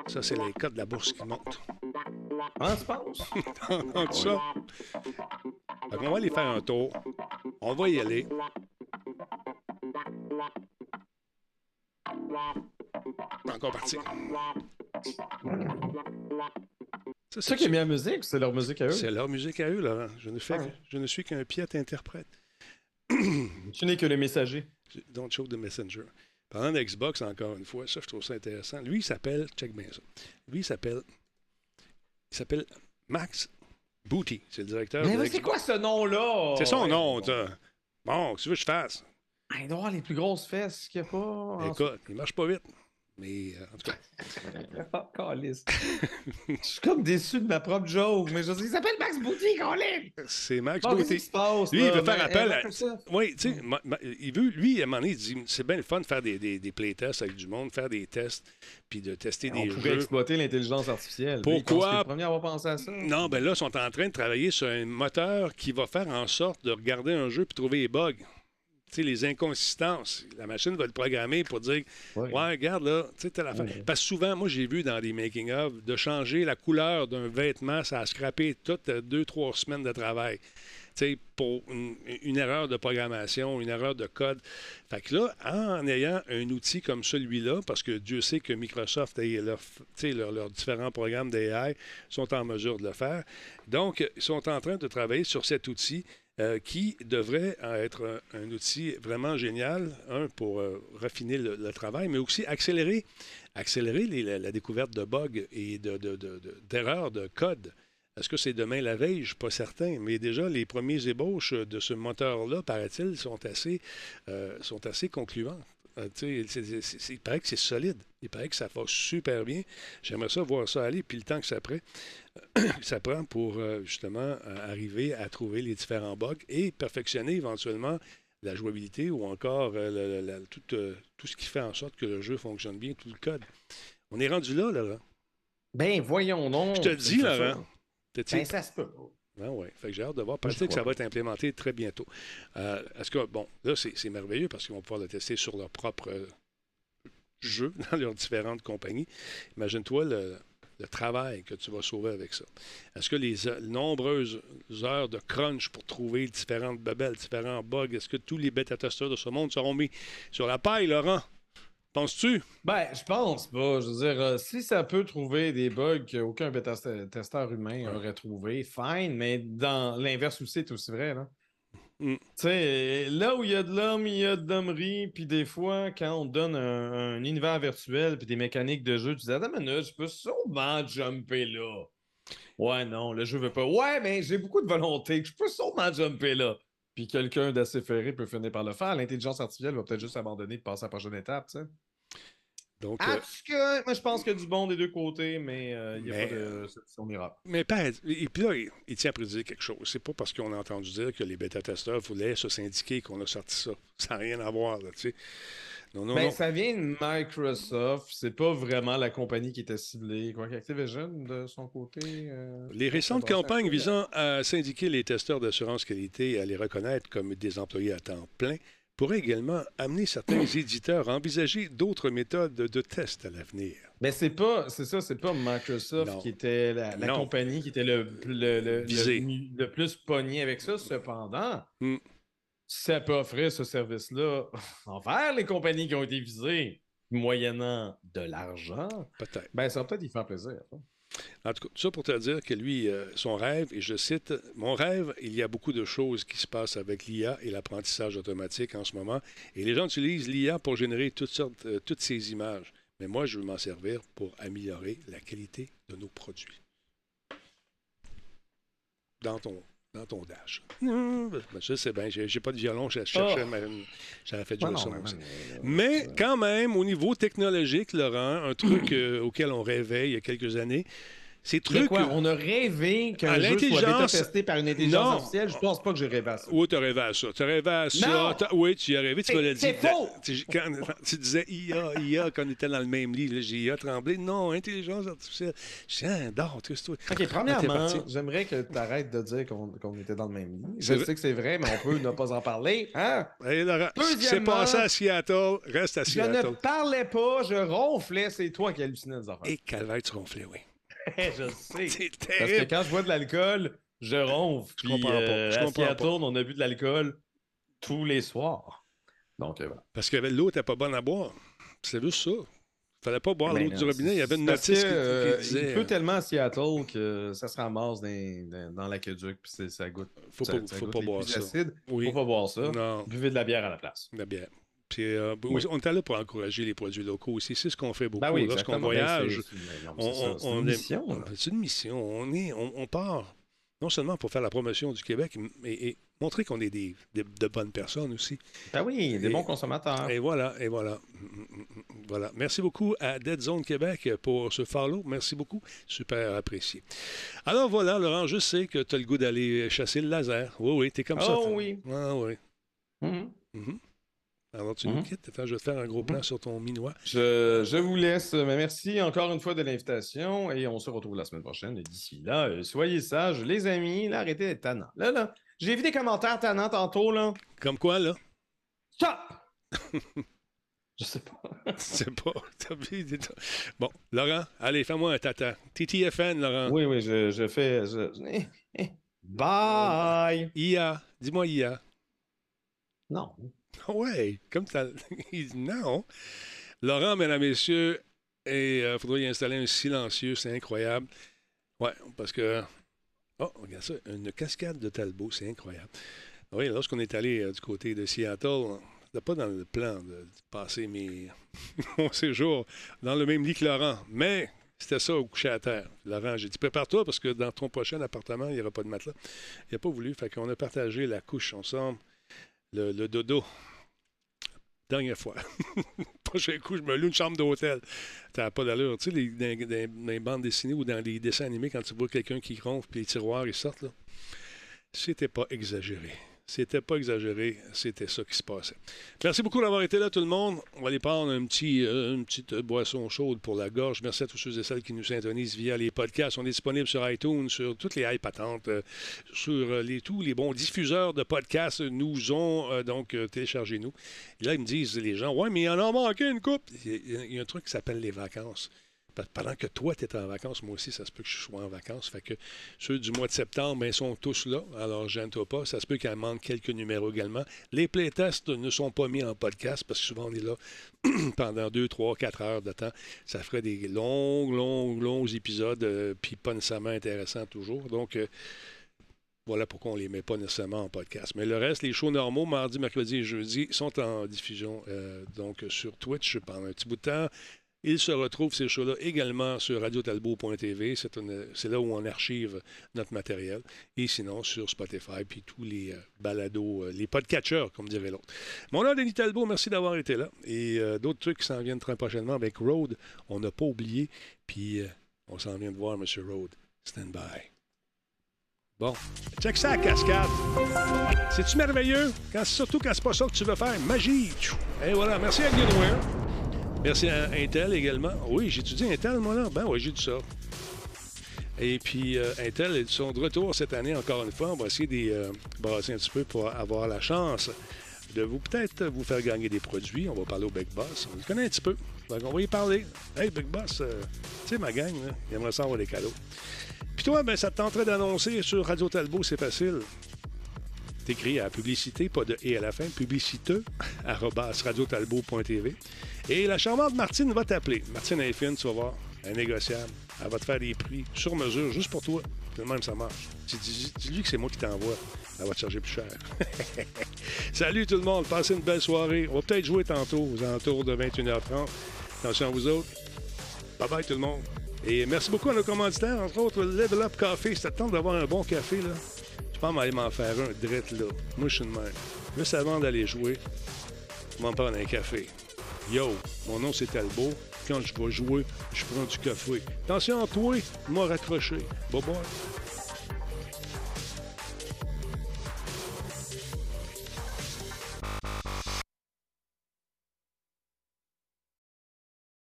Ça, c'est les codes de la bourse qui montent. Ah, tu penses? Entends ça? Fait qu'on va aller faire un tour. On va y aller. Encore parti. C'est ça qui a mis la musique ou c'est leur musique à eux? C'est leur musique à eux, Laurent. Je ne, fais, Ah ouais. je ne suis qu'un piètre interprète. Tu n'es que le messager. Don't show the messenger. Parlant d'Xbox, encore une fois, ça, je trouve ça intéressant. Lui, il s'appelle, check bien ça. Lui, il s'appelle, il s'appelle Max Booty. C'est le directeur Mais de c'est Xbox. quoi ce nom-là? C'est son Ouais. nom, ça. Bon, tu veux que je fasse? Il doit avoir les plus grosses fesses qu'il n'y a pas. Écoute, il marche pas vite. Mais euh, en tout cas, câlisse. Je suis comme déçu de ma propre joke, mais je dis, il s'appelle Max Boutique, Colin! c'est Max Bon, qu'est-ce Booty. qui se passe? Lui, il veut faire appel à. Oui, tu sais, ma- il veut, lui, à un moment donné, il dit c'est bien le fun de faire des, des, des playtests avec du monde, faire des tests, puis de tester On des pourrait jeux. exploiter l'intelligence artificielle. Lui, il pense Pourquoi? premier à avoir pensé à ça. Non, ben là, ils sont en train de travailler sur un moteur qui va faire en sorte de regarder un jeu puis trouver les bugs. Les inconsistances. La machine va le programmer pour dire Ouais, regarde là, tu sais, telle affaire. Parce que souvent, moi, j'ai vu dans des making-of de changer la couleur d'un vêtement, ça a scrappé toutes euh, deux, trois semaines de travail. Tu sais, pour une, une erreur de programmation, une erreur de code. Fait que là, en ayant un outil comme celui-là, parce que Dieu sait que Microsoft et leurs différents programmes d'AI sont en mesure de le faire. Donc, ils sont en train de travailler sur cet outil euh, qui devrait euh, être un, outil vraiment génial, un, pour euh, raffiner le, travail, mais aussi accélérer, accélérer la, découverte de bugs et de- de- de- de- d'erreurs de, code. Est-ce que c'est demain la veille? Je ne suis pas certain. Mais déjà, les premiers ébauches de ce moteur-là, paraît-il, sont assez, sont assez concluants. Euh, il paraît que c'est solide. Il paraît que ça va super bien. J'aimerais ça voir ça aller. Puis le temps que ça prend, ça prend pour euh, justement euh, arriver à trouver les différents bugs et perfectionner éventuellement la jouabilité ou encore le- le- la- tout, tout ce qui fait en sorte que le jeu fonctionne bien, tout le code. On est rendu là, Laurent. Ben, voyons donc. Je te le dis, Laurent. Ben, ça se peut. Ah ouais. Fait que j'ai hâte de voir. Peut-être que ça va être implémenté très bientôt. Euh, Est-ce que, bon, là, c'est c'est merveilleux parce qu'ils vont pouvoir le tester sur leur propre euh, jeu dans leurs différentes compagnies. Imagine-toi le, le travail que tu vas sauver avec ça. Est-ce que les euh, nombreuses heures de crunch pour trouver différentes babelles, différents bugs, est-ce que tous les bêta-testeurs de ce monde seront mis sur la paille, Laurent? Penses-tu? Ben, je pense pas. Je veux dire, euh, si ça peut trouver des bugs qu'aucun bêta-testeur humain aurait trouvé, fine, mais dans l'inverse aussi, c'est aussi vrai, là. Mm. Tu sais, là où il y a de l'homme, il y a de l'hommerie, puis des fois, quand on donne un, un univers virtuel puis des mécaniques de jeu, tu dis Attends minute, je peux sûrement jumper là. Ouais, non, le jeu veut pas. Ouais, mais j'ai beaucoup de volonté, je peux sûrement jumper là. Puis quelqu'un d'assez ferré peut finir par le faire. L'intelligence artificielle va peut-être juste abandonner et passer à la prochaine étape, tu sais. Donc, Ah, euh, parce que moi, je pense qu'il y a du bon des deux côtés, mais euh, il n'y a Mais- pas de solution miracle. Mais pas, et puis là, il, il tient à préciser quelque chose. C'est pas parce qu'on a entendu dire que les bêta-testeurs voulaient se syndiquer qu'on a sorti ça. Ça n'a rien à voir, là, tu sais. Non, non, Ben, non. ça vient de Microsoft. C'est pas vraiment la compagnie qui était ciblée. Quoi qu'Activision, de son côté. euh, Les récentes campagnes visant à syndiquer les testeurs d'assurance qualité et à les reconnaître comme des employés à temps plein pourraient également amener certains éditeurs à envisager d'autres méthodes de test à l'avenir. Mais c'est pas, c'est ça, c'est pas Microsoft Non. qui était la, compagnie qui était le, le, le- le- le plus pogné avec ça. Cependant, Mm. Ça peut offrir ce service-là envers les compagnies qui ont été visées, moyennant de l'argent, Peut-être. ben ça va peut-être y faire plaisir. hein. En tout cas, tout ça pour te dire que lui, euh, son rêve, et je cite, Mon rêve, il y a beaucoup de choses qui se passent avec l'IA et l'apprentissage automatique en ce moment. Et les gens utilisent l'IA pour générer toutes sortes, euh, toutes ces images. Mais moi, je veux m'en servir pour améliorer la qualité de nos produits. Dans ton, dans ton dash. Ben, je sais bien, j'ai pas de violon, je cherchais, Oh. j'aurais fait jouer ça. mais- aussi. mais- Mais quand même, au niveau technologique, Laurent, un truc euh, auquel on rêvait il y a quelques années, ces trucs. quoi? On a rêvé qu'un jeu soit bêta-testé par une intelligence Non. artificielle. Je pense pas que j'ai rêvé à ça. Oui, tu as rêvé à ça. Tu as rêvé à ça. Oui, tu y as rêvé. Tu C'est- me l'as dit. c'est faux! Tu, quand- tu disais IA, IA quand on était dans le même lit. J'ai IA tremblé. Non, intelligence artificielle. Je dis, ah, dors, toi. OK, Ah, premièrement, j'aimerais que tu arrêtes de dire qu'on était dans le même lit. C'est Je vrai. sais que c'est vrai, mais on peut ne pas en parler. Hein? Hey, Laurent, ce qui s'est Deuxièmement, passé à Seattle, reste à Je Seattle. ne parlais pas, je ronflais. C'est toi qui hallucinais des affaires. Et calvaire, tu ronflais, oui. je sais. C'est Parce que terrible. quand je bois de l'alcool, je ronfle. Je Puis, comprends pas, euh, je comprends pas. on a bu de l'alcool tous les soirs. Donc, euh, voilà. Parce que l'eau n'était pas bonne à boire. C'est juste ça. fallait pas boire Ben l'eau du robinet. Il y avait une notice que, qui, qui euh, disait. Il pleut tellement à Seattle que ça se ramasse dans, dans, dans l'aqueduc, puis ça goûte. Faut ça- pas- ça faut goûte pas boire ça. acides. Oui. Faut pas boire ça. Non. Buvez de la bière à la place. La bière. Puis, euh, Oui. On était là pour encourager les produits locaux aussi. C'est ce qu'on fait beaucoup Ben oui, lorsqu'on. Ben, voyage. c'est- une est- mission, là. C'est une mission. On, est, on, on part non seulement pour faire la promotion du Québec, mais et montrer qu'on est des, des- de bonnes personnes aussi. Ben oui, des Et- bons consommateurs. Et voilà, et voilà. Voilà. Merci beaucoup à Dead Zone Québec pour ce follow. Merci beaucoup. Super apprécié. Alors voilà, Laurent, je sais que tu as le goût d'aller chasser le laser. Oui, oui, t'es comme ça. Oh oui. Ah oui. Mhm. Mhm. Alors tu nous Mhm. quittes. Attends, je vais te faire un gros plan sur ton minois. Je, je vous laisse. Mais merci encore une fois de l'invitation et on se retrouve la semaine prochaine. Et d'ici là, euh, soyez sages, les amis. Là, arrêtez d'être tannant. Là, là, j'ai vu des commentaires tannants tantôt, là. Comme quoi, là? Stop! je sais pas. C'est pas. t'as vu des- Bon, Laurent, allez, fais-moi un tata. TTFN, Laurent. Oui, oui, je, je fais. je-. Bye! IA. Dis-moi IA. Non. Ouais, comme ça. Non. Laurent, mesdames, messieurs, il faudrait y installer un silencieux, c'est incroyable. Ouais, parce que. Oh, regarde ça, une cascade de Talbot, c'est incroyable. Oui, lorsqu'on est allé euh, du côté de Seattle, c'était pas dans le plan de, de passer mes, mon séjour dans le même lit que Laurent, mais c'était ça au coucher à terre. Laurent, j'ai dit prépare-toi parce que dans ton prochain appartement, il n'y aura pas de matelas. Il n'a pas voulu, fait qu'on a partagé la couche ensemble, le, dodo. Dernière fois. Prochain coup, je me loue une chambre d'hôtel. T'as pas d'allure. Tu sais, les- dans les bandes dessinées ou dans les dessins animés, quand tu vois quelqu'un qui ronfle puis les tiroirs ils sortent, là, c'était pas exagéré. C'était pas exagéré, c'était ça qui se passait. Merci beaucoup d'avoir été là, tout le monde. On va aller prendre un petit, euh, une petite euh, boisson chaude pour la gorge. Merci à tous ceux et celles qui nous syntonisent via les podcasts. On est disponible sur iTunes, sur toutes les hype euh, sur les, tous les bons diffuseurs de podcasts nous ont donc téléchargé nous. Et là, ils me disent, les gens, ouais, mais il y en a manqué une coupe. Il y a un truc qui s'appelle les vacances. Pendant que toi, tu es en vacances, moi aussi, ça se peut que je sois en vacances. Fait que ceux du mois de septembre, ben, sont tous là. Alors, gêne-toi pas. Ça se peut qu'il manque quelques numéros également. Les playtests ne sont pas mis en podcast parce que souvent, on est là pendant 2, 3, 4 heures de temps. Ça ferait des longs, longs, longs épisodes, euh, puis pas nécessairement intéressants toujours. Donc, euh, voilà pourquoi on ne les met pas nécessairement en podcast. Mais le reste, les shows normaux, mardi, mercredi et jeudi, sont en diffusion euh, donc sur Twitch pendant un petit bout de temps. Ils se retrouvent, ces shows-là, également sur radiotalbo.tv. C'est là où on archive notre matériel. Et sinon, sur Spotify, puis tous les euh, balados, euh, les podcatchers, comme dirait l'autre. Mon nom Denis Talbot, merci d'avoir été là. Et euh, d'autres trucs qui s'en viennent très prochainement avec Road, on n'a pas oublié. Puis on s'en vient de voir M. Road. Stand by. Bon, check ça, cascade. C'est-tu merveilleux? Quand, surtout quand c'est pas ça que tu veux faire. Magie! Et voilà, merci à Goodware. Merci à Intel également. Oui, j'étudie Intel, moi, là. Ben oui, j'ai dit ça. Et puis, euh, Intel, ils sont de retour cette année, encore une fois. On va essayer de euh, brasser un petit peu pour avoir la chance de vous peut-être vous faire gagner des produits. On va parler au Big Boss. On le connaît un petit peu. Donc, on va y parler. Hey, Big Boss, euh, tu sais, ma gang, là, il aimerait ça des cadeaux. Puis toi, ben, ça te tenterait d'annoncer sur Radio Talbot, c'est facile. T'écris à publicité, pas de et à la fin, radiotalbot.tv. Et la charmante Martine va t'appeler. Martine est tu vas voir, elle est négociable. Elle va te faire des prix sur mesure, juste pour toi. De même, ça marche. Dis-lui que c'est moi qui t'envoie. Elle va te charger plus cher. Salut tout le monde, passez une belle soirée. On va peut-être jouer tantôt, aux alentours de 21h30. Attention à vous autres. Bye bye tout le monde. Et merci beaucoup à nos commanditaires, entre autres Level Up Café. C'est temps d'avoir un bon café, là? Je pense m'aller m'en faire un direct là. Moi, je suis de même. Juste avant d'aller jouer, je vais m'en prendre un café. Yo, mon nom c'est Talbot. Quand je vais jouer, je prends du café. Attention, toi, m'a raccroché. Bye bye.